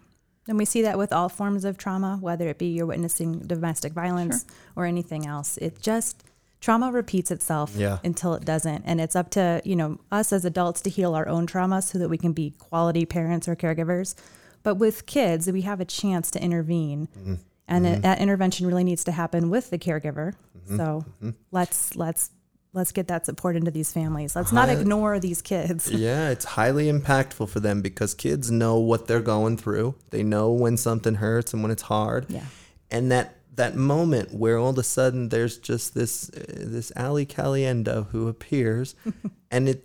And we see that with all forms of trauma, whether it be you're witnessing domestic violence or anything else. It just trauma repeats itself Yeah. until it doesn't. And it's up to, you know, us as adults to heal our own trauma so that we can be quality parents or caregivers. But with kids, we have a chance to intervene. Mm-hmm. And it- mm-hmm. that intervention really needs to happen with the caregiver. So let's let's let's get that support into these families. Let's not ignore these kids. Yeah, it's highly impactful for them because kids know what they're going through. They know when something hurts and when it's hard. Yeah. And that that moment where all of a sudden there's just this uh, this Ali Caliendo who appears and it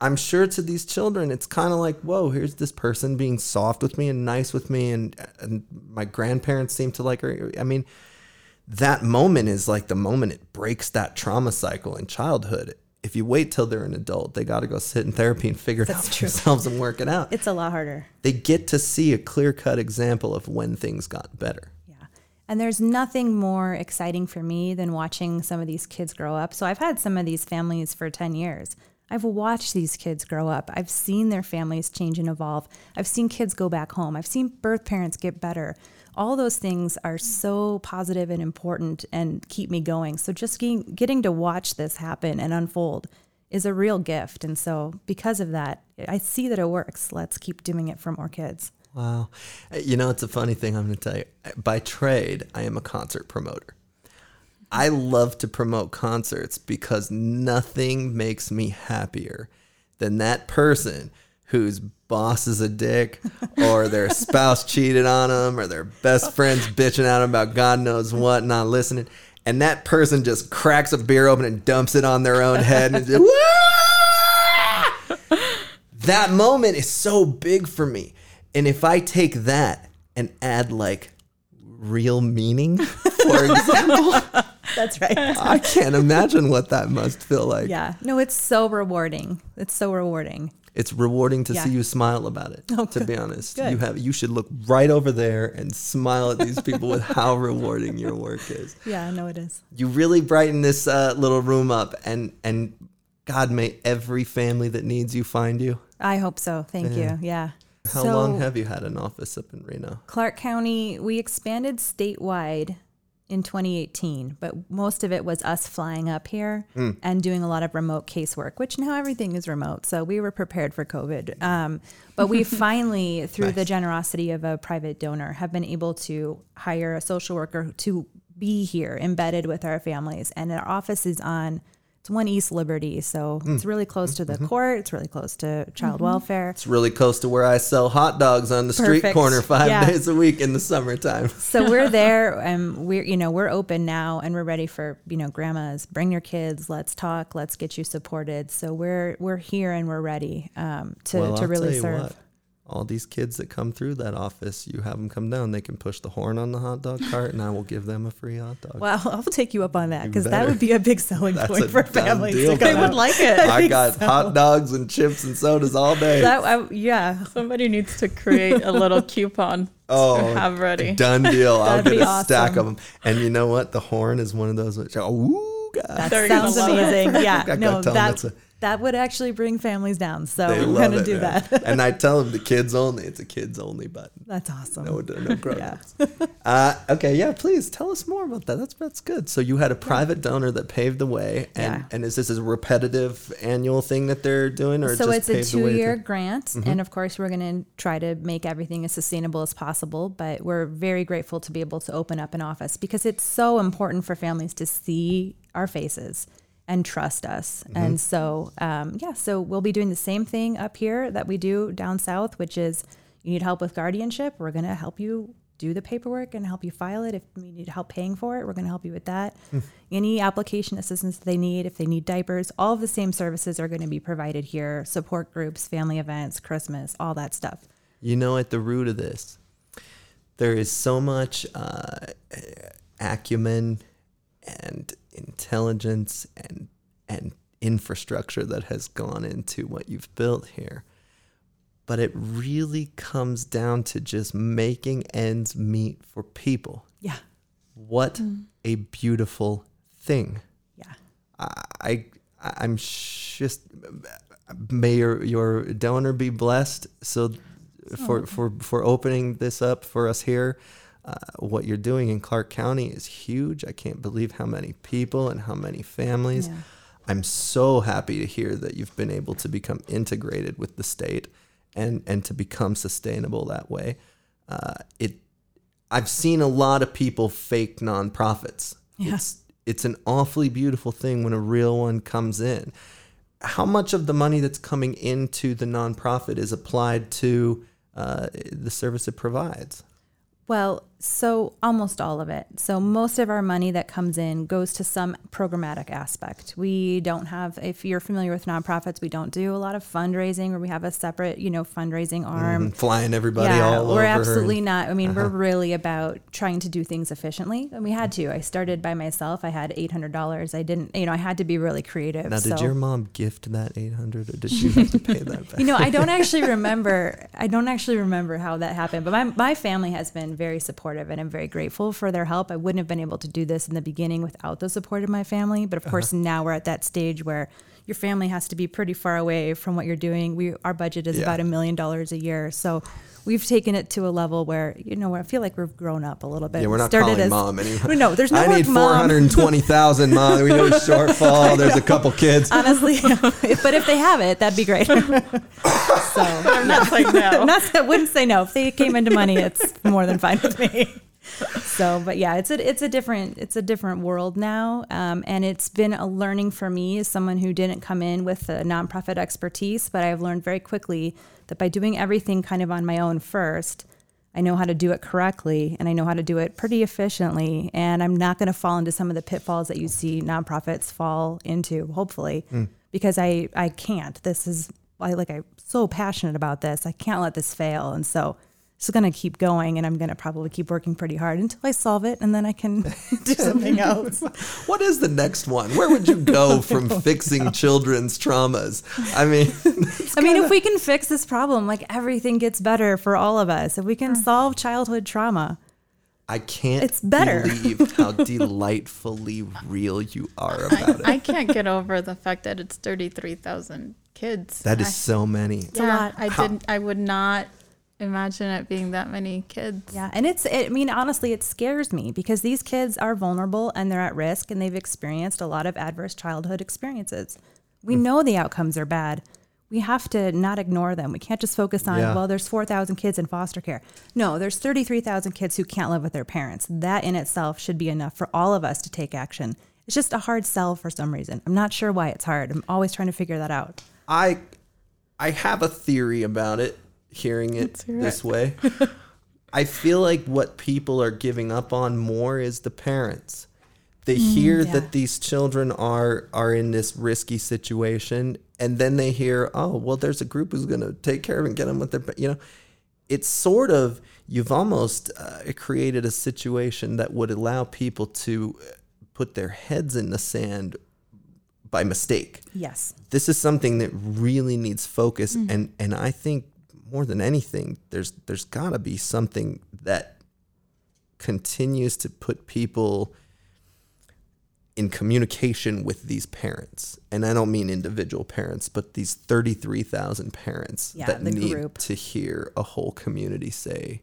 I'm sure to these children it's kind of like, "Whoa, here's this person being soft with me and nice with me and and my grandparents seem to like her." I mean, that moment is like the moment it breaks that trauma cycle in childhood. If you wait till they're an adult, they got to go sit in therapy and figure it out for themselves and work it out. It's a lot harder. They get to see a clear cut example of when things got better. Yeah. And there's nothing more exciting for me than watching some of these kids grow up. So I've had some of these families for 10 years. I've watched these kids grow up. I've seen their families change and evolve. I've seen kids go back home. I've seen birth parents get better. All those things are so positive and important and keep me going. So just getting, getting to watch this happen and unfold is a real gift. And so because of that, I see that it works. Let's keep doing it for more kids. Wow. You know, it's a funny thing I'm going to tell you. By trade, I am a concert promoter. I love to promote concerts because nothing makes me happier than that person whose boss is a dick or their spouse cheated on them or their best friend's bitching out about God knows what, not listening. And that person just cracks a beer open and dumps it on their own head and just, that moment is so big for me. And if I take that and add like real meaning, for example, That's right. I can't imagine what that must feel like. Yeah. No, it's so rewarding. It's so rewarding. It's rewarding to Yeah. see you smile about it. Oh, to be honest, Good. you have you should look right over there and smile at these people with how rewarding your work is. Yeah, no, it is. You really brighten this uh, little room up, and and God may every family that needs you find you. I hope so. Thank Yeah. you. Yeah. How So, long have you had an office up in Reno? Clark County, we expanded statewide in 2018, but most of it was us flying up here and doing a lot of remote casework, which now everything is remote. So we were prepared for COVID. Um, but we finally, through the generosity of a private donor, have been able to hire a social worker to be here embedded with our families. And our office is on, it's one East Liberty. So hmm. it's really close to the mm-hmm. court, it's really close to child mm-hmm. welfare. It's really close to where I sell hot dogs on the street corner five Yeah. days a week in the summertime. so we're there and we're you know we're open now and we're ready for you know grandmas bring your kids let's talk let's get you supported so we're we're here and we're ready um, to, well, to I'll really serve what. All these kids that come through that office, you have them come down. They can push the horn on the hot dog cart, and I will give them a free hot dog. well i'll take you up on that because that would be a big selling That's point for families deal, to They would like it. I I got so. hot dogs and chips and sodas all day. that, I, yeah Somebody needs to create a little coupon Oh, to have ready. Done deal. I'll get be a stack of them. And you know what? The horn is one of those. Which, oh, ooh, God. that They're sounds amazing yeah gotta no that that's a- that would actually bring families down so They we're gonna do man. that and I tell them the kids only. It's a kids only button. that's awesome No, no grown-ups. uh, okay, yeah. Please tell us more about that. That's that's good. So you had a private donor that paved the way, and Yeah. and is this a repetitive annual thing that they're doing, or so it's a the two-year to- grant and of course we're going to try to make everything as sustainable as possible but we're very grateful to be able to open up an office because it's so important for families to see our faces and trust us. And so um, yeah so we'll be doing the same thing up here that we do down south which is you need help with guardianship. We're going to help you do the paperwork and help you file it. If you need help paying for it we're going to help you with that. Any application assistance they need if they need diapers all of the same services are going to be provided here. Support groups family events christmas all that stuff. You know, at the root of this, there is so much uh, acumen and intelligence and and infrastructure that has gone into what you've built here. But it really comes down to just making ends meet for people. yeah What mm-hmm. a beautiful thing. yeah I, I I'm just may your your donor be blessed. So for for for opening this up for us here. Uh, what you're doing in Clark County is huge. I can't believe how many people and how many families. Yeah. I'm so happy to hear that you've been able to become integrated with the state and and to become sustainable that way. Uh, it I've seen a lot of people fake nonprofits. Yeah. It's it's an awfully beautiful thing when a real one comes in. How much of the money that's coming into the nonprofit is applied to uh, the service it provides? Well, so almost all of it. So most of our money that comes in goes to some programmatic aspect. We don't have, if you're familiar with nonprofits, we don't do a lot of fundraising where we have a separate, you know, fundraising mm-hmm. arm. And flying everybody yeah, all over. we're and- absolutely not. I mean, we're uh-huh. really about trying to do things efficiently, and we had to. I started by myself. I had eight hundred dollars. I didn't, you know, I had to be really creative. Now, did so- your mom gift that 800 or did she have to pay that back? you know, I don't actually remember. I don't actually remember how that happened. But my my family has been very supportive, and I'm very grateful for their help. I wouldn't have been able to do this in the beginning without the support of my family. But of course, uh-huh. now we're at that stage where your family has to be pretty far away from what you're doing. We our budget is Yeah. about a million dollars a year, so. We've taken it to a level where you know I feel like we've grown up a little bit. Yeah, we're not Started calling mom anymore. No, there's no I need 420,000, mom. We know shortfall. There's a couple kids. Honestly, but if they have it, that'd be great. so I'm not saying no. not I wouldn't say no. If they came into money, it's more than fine with me. So, but yeah, it's a it's a different it's a different world now, um, and it's been a learning for me as someone who didn't come in with a nonprofit expertise. But I've learned very quickly that by doing everything kind of on my own first, I know how to do it correctly, and I know how to do it pretty efficiently. And I'm not going to fall into some of the pitfalls that you see nonprofits fall into. Hopefully, hmm. because I I can't. This is I like I'm so passionate about this. I can't let this fail, and so it's going to keep going. And I'm going to probably keep working pretty hard until I solve it, and then I can do something else. What is the next one? Where would you go from fixing children's traumas? I mean, I mean, if we can fix this problem, like everything gets better for all of us. If we can mm. solve childhood trauma, I can't It's better. believe how delightfully real you are about it. I can't get over the fact that it's 33,000 kids. That is I- so many. a yeah, lot. I didn't. I would not imagine it being that many kids. Yeah, and it's I mean honestly it scares me because these kids are vulnerable and they're at risk and they've experienced a lot of adverse childhood experiences. We hmm. know the outcomes are bad. We have to not ignore them. We can't just focus on Yeah. well there's 4,000 kids in foster care. No, there's 33,000 kids who can't live with their parents. That in itself should be enough for all of us to take action. It's just a hard sell for some reason. I'm not sure why it's hard. I'm always trying to figure that out. I I have a theory about it. Hearing it this way, I feel like what people are giving up on more is the parents. They hear yeah. that these children are are in this risky situation, and then they hear, oh, well, there's a group who's going to take care of and get them with their, pa-" you know. It's sort of you've almost uh, created a situation that would allow people to uh, put their heads in the sand by mistake Yes. this is something that really needs focus and and I think more than anything there's there's got to be something that continues to put people in communication with these parents and I don't mean individual parents but these 33,000 parents Yeah, that the need group. to hear a whole community say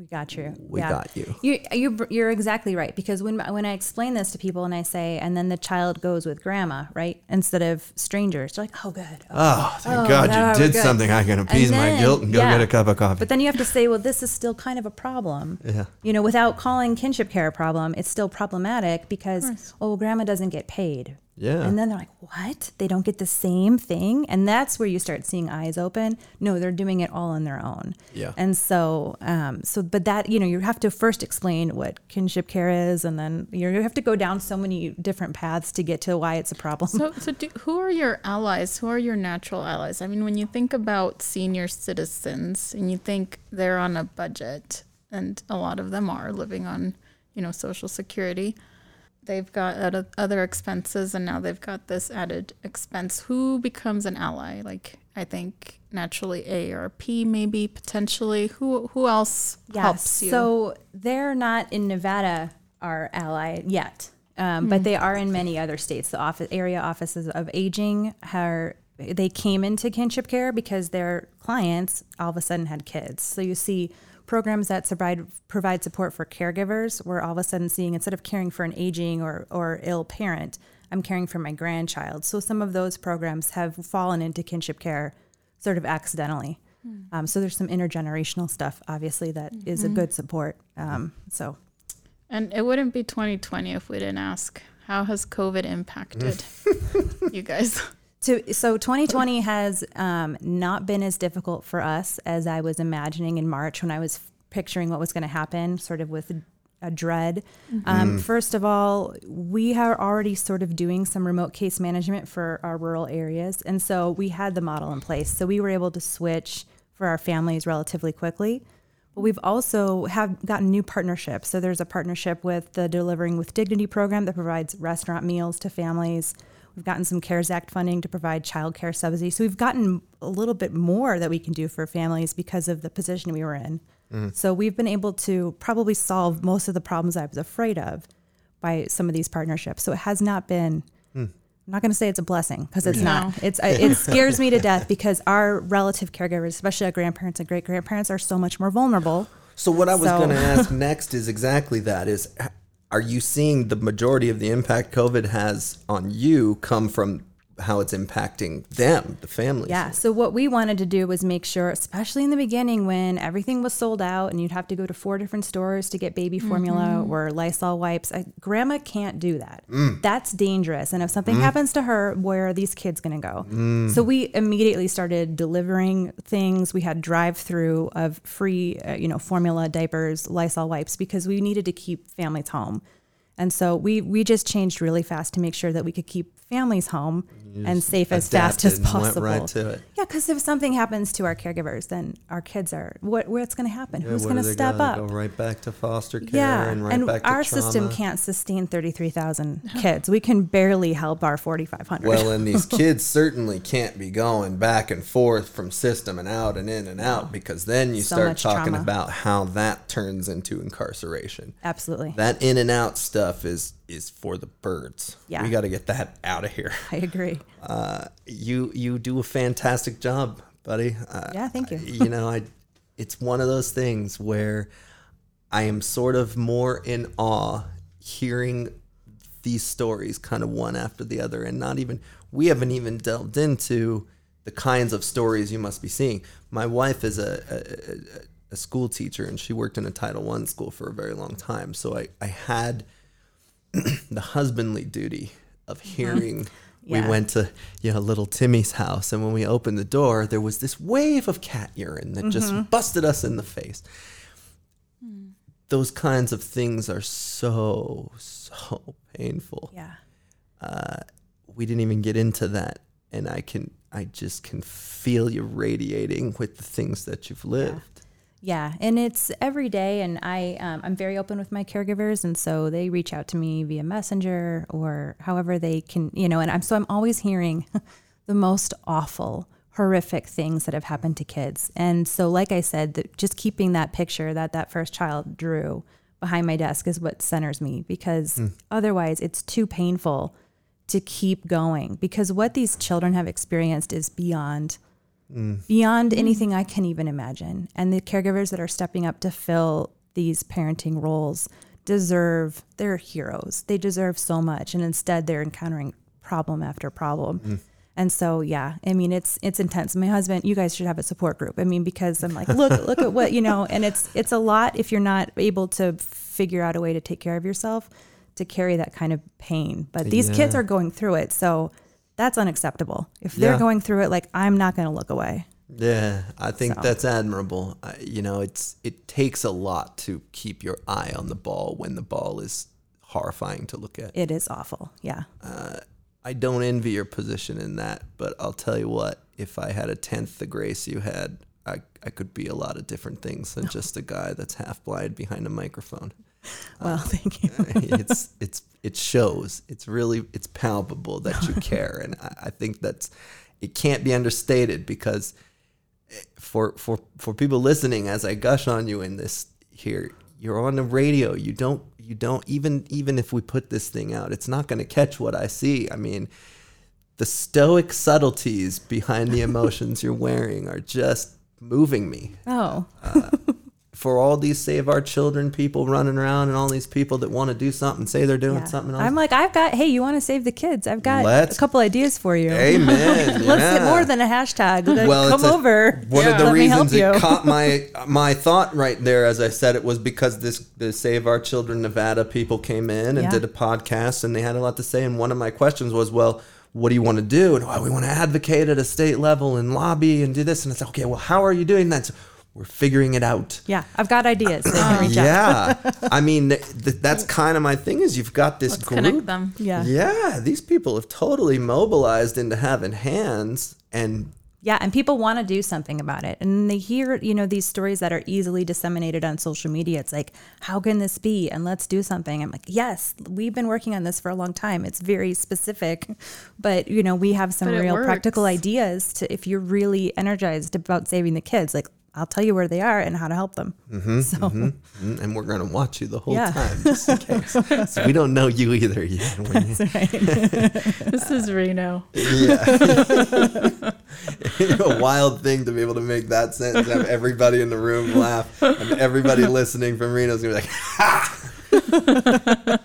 We got you. We got you. You you you're exactly right because when when I explain this to people and I say and then the child goes with grandma, right? Instead of strangers. They're like, "Oh good." oh thank Oh, God now you did good. something I can appease my guilt and go yeah. get a cup of coffee But then you have to say, "Well, this is still kind of a problem." Yeah. You know, without calling kinship care a problem, it's still problematic because oh, well, grandma doesn't get paid. Yeah. And then they're like, "What? They don't get the same thing?" And that's where you start seeing eyes open. No, they're doing it all on their own. Yeah. And so, um, so, but that, you know, you have to first explain what kinship care is, and then you you have to go down so many different paths to get to why it's a problem. So, so do, who are your allies? Who are your natural allies? I mean, when you think about senior citizens and you think they're on a budget, and a lot of them are living on, you know, Social Security, they've got other- expenses, and now they've got this added expense. Who becomes an ally? Like, I think naturally ARP, maybe potentially. Who who else helps you? So they're not in Nevada, our ally yet, um, but they are in many other states. The office, area offices of aging are they came into kinship care because their clients all of a sudden had kids. So you see programs that provide provide support for caregivers. We're all of a sudden seeing instead of caring for an aging or or ill parent, I'm caring for my grandchild. So some of those programs have fallen into kinship care sort of accidentally. Um, so there's some intergenerational stuff, obviously, that is a good support. Um, so And it wouldn't be 2020 if we didn't ask how has COVID impacted you guys? To so 2020 has um, not been as difficult for us as I was imagining in March when I was picturing what was going to happen, sort of with a dread. Um, First of all, we are already sort of doing some remote case management for our rural areas, and so we had the model in place. So we were able to switch for our families relatively quickly. But we've also have gotten new partnerships. So there's a partnership with the Delivering with Dignity program that provides restaurant meals to families. We've gotten some CARES Act funding to provide childcare subsidies. So we've gotten a little bit more that we can do for families because of the position we were in. Mm-hmm. So we've been able to probably solve most of the problems I was afraid of by some of these partnerships. So it has not been. Hmm. I'm not going to say it's a blessing because it's No. not. It's uh, it scares me to death because our relative caregivers, especially our grandparents and great grandparents, are so much more vulnerable. So what I was So- going to ask next is exactly that: is h- are you seeing the majority of the impact COVID has on you come from how it's impacting them, the families? Yeah. So what we wanted to do was make sure, especially in the beginning when everything was sold out and you'd have to go to four different stores to get baby formula mm-hmm. or Lysol wipes. I, grandma can't do that. Mm. That's dangerous. And if something mm-hmm. happens to her, where are these kids going to go? Mm. So we immediately started delivering things. We had drive-through of free, uh, you know, formula, diapers, Lysol wipes because we needed to keep families home. And so we we just changed really fast to make sure that we could keep families home and safe as fast as adapted went possible. right to it. Yeah, because if something happens to our caregivers, then our kids are what? What's going to happen? Who's going to they step go? up? Go right back to foster care yeah, and right back to our system can't sustain thirty-three thousand kids. We can barely help our forty-five hundred. Well, and these kids certainly can't be going back and forth from system and out and in and out because then you So start talking trauma. about how that turns into incarceration. Absolutely, That in and out stuff is is for the birds. Yeah. We got to get that out of here. I agree. Uh, you you do a fantastic job, buddy. Uh, Yeah, thank you. you know, I it's one of those things where I am sort of more in awe hearing these stories kind of one after the other and not even we haven't even delved into the kinds of stories you must be seeing. My wife is a, a, a school teacher and she worked in a Title One school for a very long time. So I, I had the husbandly duty of uh-huh. hearing. Yeah. We went to you know little Timmy's house, and when we opened the door, there was this wave of cat urine that just mm-hmm. busted us in the face. Hmm. Those kinds of things are so so painful. Yeah. Uh, we didn't even get into that, and I can I just can feel you radiating with the things that you've lived. Yeah, and it's every day, and I um, I'm very open with my caregivers, and so they reach out to me via messenger or however they can, you know. And I'm so I'm always hearing the most awful, horrific things that have happened to kids, and so like I said, that just keeping that picture that that first child drew behind my desk is what centers me because otherwise it's too painful to keep going because what these children have experienced is beyond Mm. beyond mm. anything I can even imagine. And the caregivers that are stepping up to fill these parenting roles deserve, they're heroes. They deserve so much. And instead, they're encountering problem after problem. Mm. And so, yeah, I mean, it's it's intense. My husband, you guys should have a support group. I mean, because I'm like, look, look at what you know, and it's it's a lot if you're not able to figure out a way to take care of yourself to carry that kind of pain. But these kids are going through it, so that's unacceptable. If they're Yeah. going through it, like I'm not going to look away. Yeah, I think So. that's admirable. I, you know, it's it takes a lot to keep your eye on the ball when the ball is horrifying to look at. It is awful. Yeah. Uh, I don't envy your position in that, but I'll tell you what, if I had a tenth the grace you had, I, I could be a lot of different things than just a guy that's half blind behind a microphone. Well, thank you. Uh, it's it's it shows. It's really it's palpable that you care, and I, I think that's it can't be understated because eh, for for for people listening, as I gush on you in this here, you're on the radio. You don't you don't even even if we put this thing out, it's not going to catch what I see. I mean. The stoic subtleties behind the emotions you're wearing are just moving me Oh, uh, for all these save our children people running around and all these people that want to do something, say they're doing yeah. something else. I'm like, I've got, hey, you want to save the kids? I've got Let's- a couple ideas for you. Amen. Let's yeah. get more than a hashtag. Well, come it's a- over. One of the Let reasons it caught my my thought right there as I said it was because this the Save Our Children Nevada people came in and Yeah. did a podcast and they had a lot to say and one of my questions was, well, what do you want to do? And oh, we want to advocate at a state level and lobby and do this. And it's like, okay, well, how are you doing that? So we're figuring it out. Yeah, I've got ideas. They reach out. Yeah, I mean th- th- that's kind of my thing. Is you've got this Let's group. connect them. Yeah. Yeah, these people have totally mobilized into having hands and Yeah, and people want to do something about it. And they hear, you know, these stories that are easily disseminated on social media. It's like, how can this be? And let's do something. I'm like, yes, we've been working on this for a long time. It's very specific, but you know, we have some But it real practical ideas to if you're really energized about saving the kids, like I'll tell you where they are and how to help them. so mm, and we're gonna watch you the whole Yeah. time just in case. so we don't know you either yet. When you- This is Reno. Yeah, a wild thing to be able to make that sentence, and have everybody in the room laugh, and everybody listening from Reno's gonna be like, ha.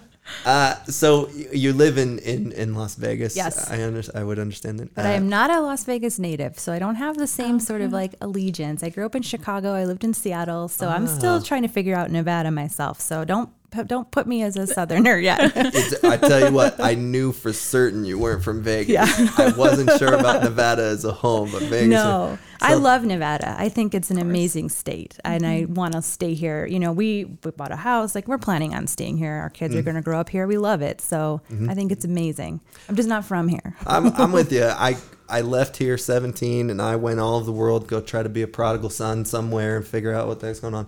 Uh, so you live in, in, in Las Vegas. Yes. I under, I would understand that. But I am not a Las Vegas native, so I don't have the same sort of like allegiance. I grew up in Chicago. I lived in Seattle, so I'm still trying to figure out Nevada myself. So don't don't put me as a southerner yet. It's, I tell you what, I knew for certain you weren't from Vegas. Yeah. I wasn't sure about Nevada as a home, but Vegas. no, I love Nevada. I think it's an amazing state, and I mm-hmm. want to stay here. You know, we, we bought a house. Like we're planning on staying here. Our kids are mm-hmm. going to grow up here. We love it, so mm-hmm. I think it's amazing. I'm just not from here. I'm, I'm with you. I I left here 17 and I went all over the world, go try to be a prodigal son somewhere and figure out what the heck's going on.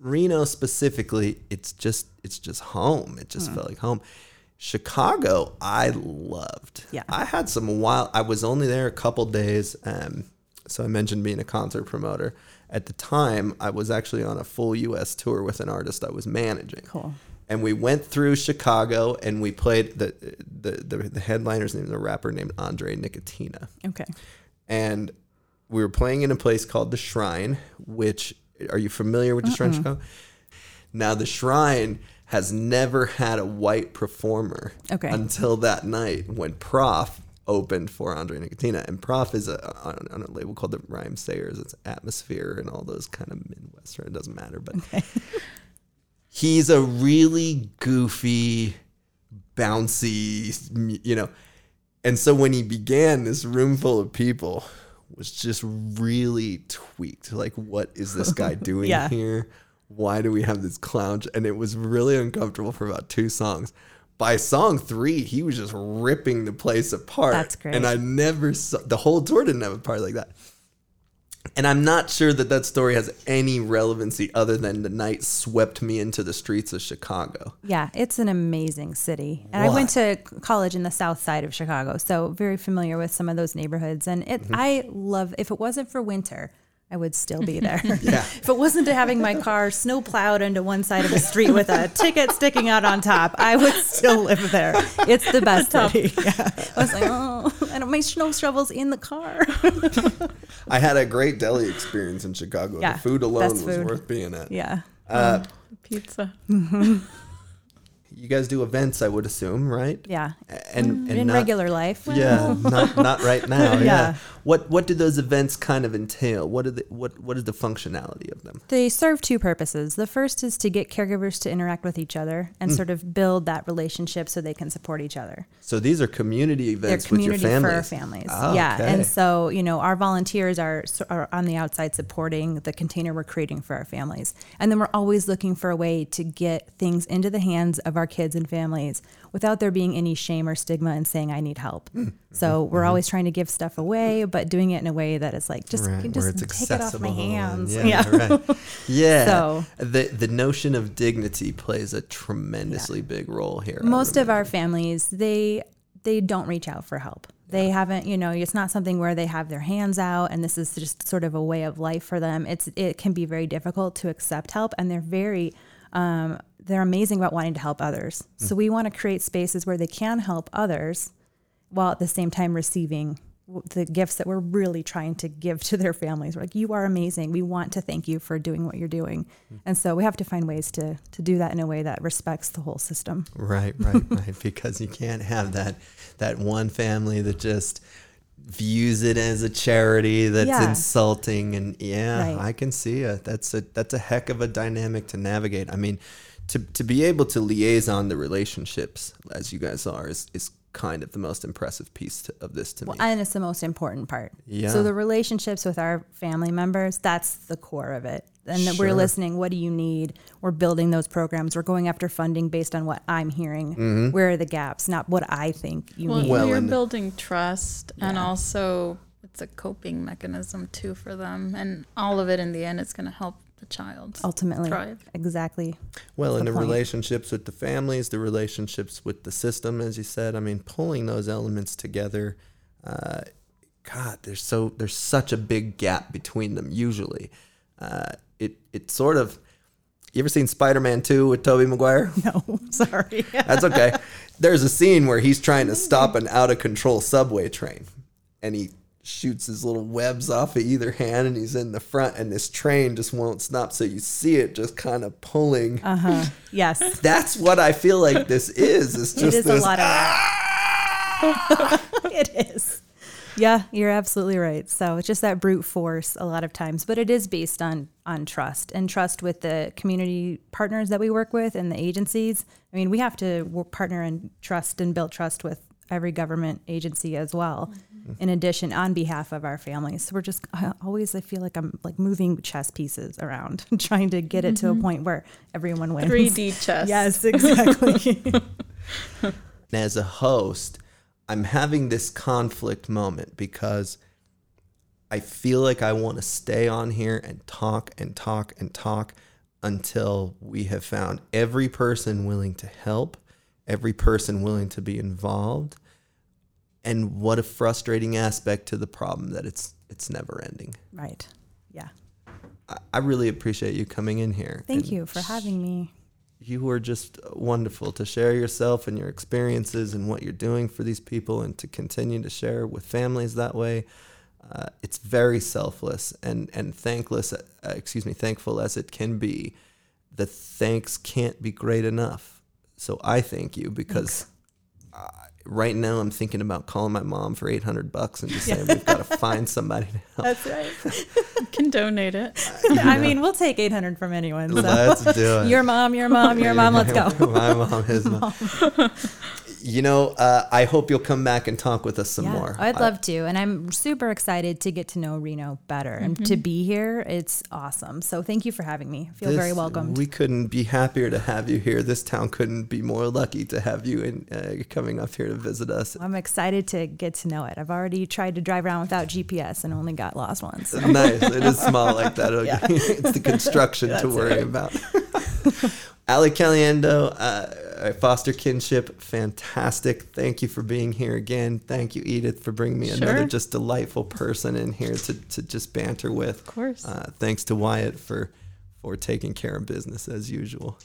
Reno specifically, it's just it's just home. It just felt like home. Chicago, I loved. Yeah. I had some wild. I was only there a couple days. Um, so I mentioned being a concert promoter. At the time, I was actually on a full U.S. tour with an artist I was managing Cool. and we went through Chicago and we played the the the, the headliner's name is a rapper named Andre Nickatina. Okay. And we were playing in a place called the Shrine, which are you familiar with the Shrine Chicago? Now the Shrine has never had a white performer Okay. until that night when Prof opened for Andre Nickatina, and Prof is a, on, on a label called the Rhymesayers. It's Atmosphere and all those kind of Midwestern. It doesn't matter, but he's a really goofy, bouncy, you know. And so when he began, this room full of people was just really tweaked. Like, what is this guy doing Yeah. here? Why do we have this clown? And it was really uncomfortable for about two songs. By song three, he was just ripping the place apart. That's great. And I never saw the whole tour didn't have a part like that. And I'm not sure that that story has any relevancy other than the night swept me into the streets of Chicago. Yeah, it's an amazing city. And I went to college in the south side of Chicago, so very familiar with some of those neighborhoods. And it, Mm-hmm. I love, if it wasn't for winter, I would still be there. Yeah. if it wasn't to having my car snow plowed into one side of the street with a ticket sticking out on top, I would still live there. It's the best city. Yeah. I was like, oh, I don't make snow shovels in the car. I had a great deli experience in Chicago. Yeah, the food alone best was food. worth being at. yeah. Uh, Pizza. you guys do events, I would assume, right? Yeah. And, and in not- regular life. Yeah, not not right now. yeah. Yeah. What what do those events kind of entail? What are the what what is the functionality of them? They serve two purposes. The first is to get caregivers to interact with each other and sort of build that relationship so they can support each other. So these are community events They're events with your community for families. our families. Ah, yeah. okay. And so, you know, our volunteers are, are on the outside supporting the container we're creating for our families. And then we're always looking for a way to get things into the hands of our kids and families without there being any shame or stigma in saying, I need help. Hmm. So we're always trying to give stuff away, but doing it in a way that is like, just, Right, just take it off my hands. Yeah, right. Yeah. So- the the notion of dignity plays a tremendously big role here. Most of our families they they don't reach out for help they haven't you know it's not something where they have their hands out and this is just sort of a way of life for them it's it can be very difficult to accept help and they're very um, they're amazing about wanting to help others so we want to create spaces where they can help others while at the same time receiving the gifts that we're really trying to give to their families. We're like, you are amazing. We want to thank you for doing what you're doing. And so we have to find ways to to do that in a way that respects the whole system. Right, right, right. Because you can't have that that one family that just views it as a charity that's Yeah. insulting and yeah, Right. I can see it. That's a that's a heck of a dynamic to navigate. I mean, to to be able to liaison the relationships as you guys are is is kind of the most impressive piece to, of this to Well, me. and it's the most important part. Yeah. So the relationships with our family members, that's the core of it. And that Sure. we're listening. What do you need? We're building those programs. We're going after funding based on what I'm hearing. Where are the gaps? Not what I think you Well, need. Mm-hmm. Well, you're building trust, and also it's a coping mechanism too for them, and all of it in the end is going to help the child Ultimately, thrive. exactly. Well, in the the relationships with the families, the relationships with the system, as you said, I mean, pulling those elements together, uh, God, there's so there's such a big gap between them. Usually, uh, it it sort of. You ever seen Spider Man Two with Tobey Maguire? No, sorry. That's okay. There's a scene where he's trying to stop an out of control subway train, and he shoots his little webs off of either hand, and he's in the front, and this train just won't stop. So you see it just kind of pulling. Uh huh. Yes. That's what I feel like this is. It's just It is this. a lot of that. it is. Yeah, you're absolutely right. So it's just that brute force a lot of times, but it is based on on trust and trust with the community partners that we work with and the agencies. I mean, we have to work, partner and trust and build trust with every government agency as well. Mm-hmm. In addition, on behalf of our families, so we're just I always. I feel like I'm like moving chess pieces around, trying to get it to a mm-hmm. point where everyone wins. 3D chess. Yes, exactly. as a host, I'm having this conflict moment because I feel like I want to stay on here and talk and talk and talk until we have found every person willing to help, every person willing to be involved. And what a frustrating aspect to the problem that it's it's never ending. right. Yeah. I, I really appreciate you coming in here. Thank you for having me. You were just wonderful to share yourself and your experiences and what you're doing for these people and to continue to share with families that way. Uh, it's very selfless and and thankless. Uh, excuse me, thankful as it can be. The thanks can't be great enough. So I thank you because uh, right now I'm thinking about calling my mom for 800 bucks and just saying we've got to find somebody to help. That's right. You can donate it. I mean, we'll take 800 from anyone. So. Let's do it. Your mom, your mom, your mom. Let's go. my mom, his mom. You know, uh, I hope you'll come back and talk with us some Yeah, more. I'd I- love to. And I'm super excited to get to know Reno better and to be here. It's awesome. So thank you for having me. I feel very This- welcomed. We couldn't be happier to have you here. This town couldn't be more lucky to have you in, uh, coming up here to visit us. I'm excited to get to know it. I've already tried to drive around without GPS and only got lost once. So. nice. It is small like that. Okay. it's the construction to worry right. about. Ali Caliendo, uh, Foster Kinship, fantastic. Thank you for being here again. Thank you, Edith, for bringing me another just delightful person in here to, to just banter with. Of course. Uh, thanks to Wyatt for for taking care of business as usual.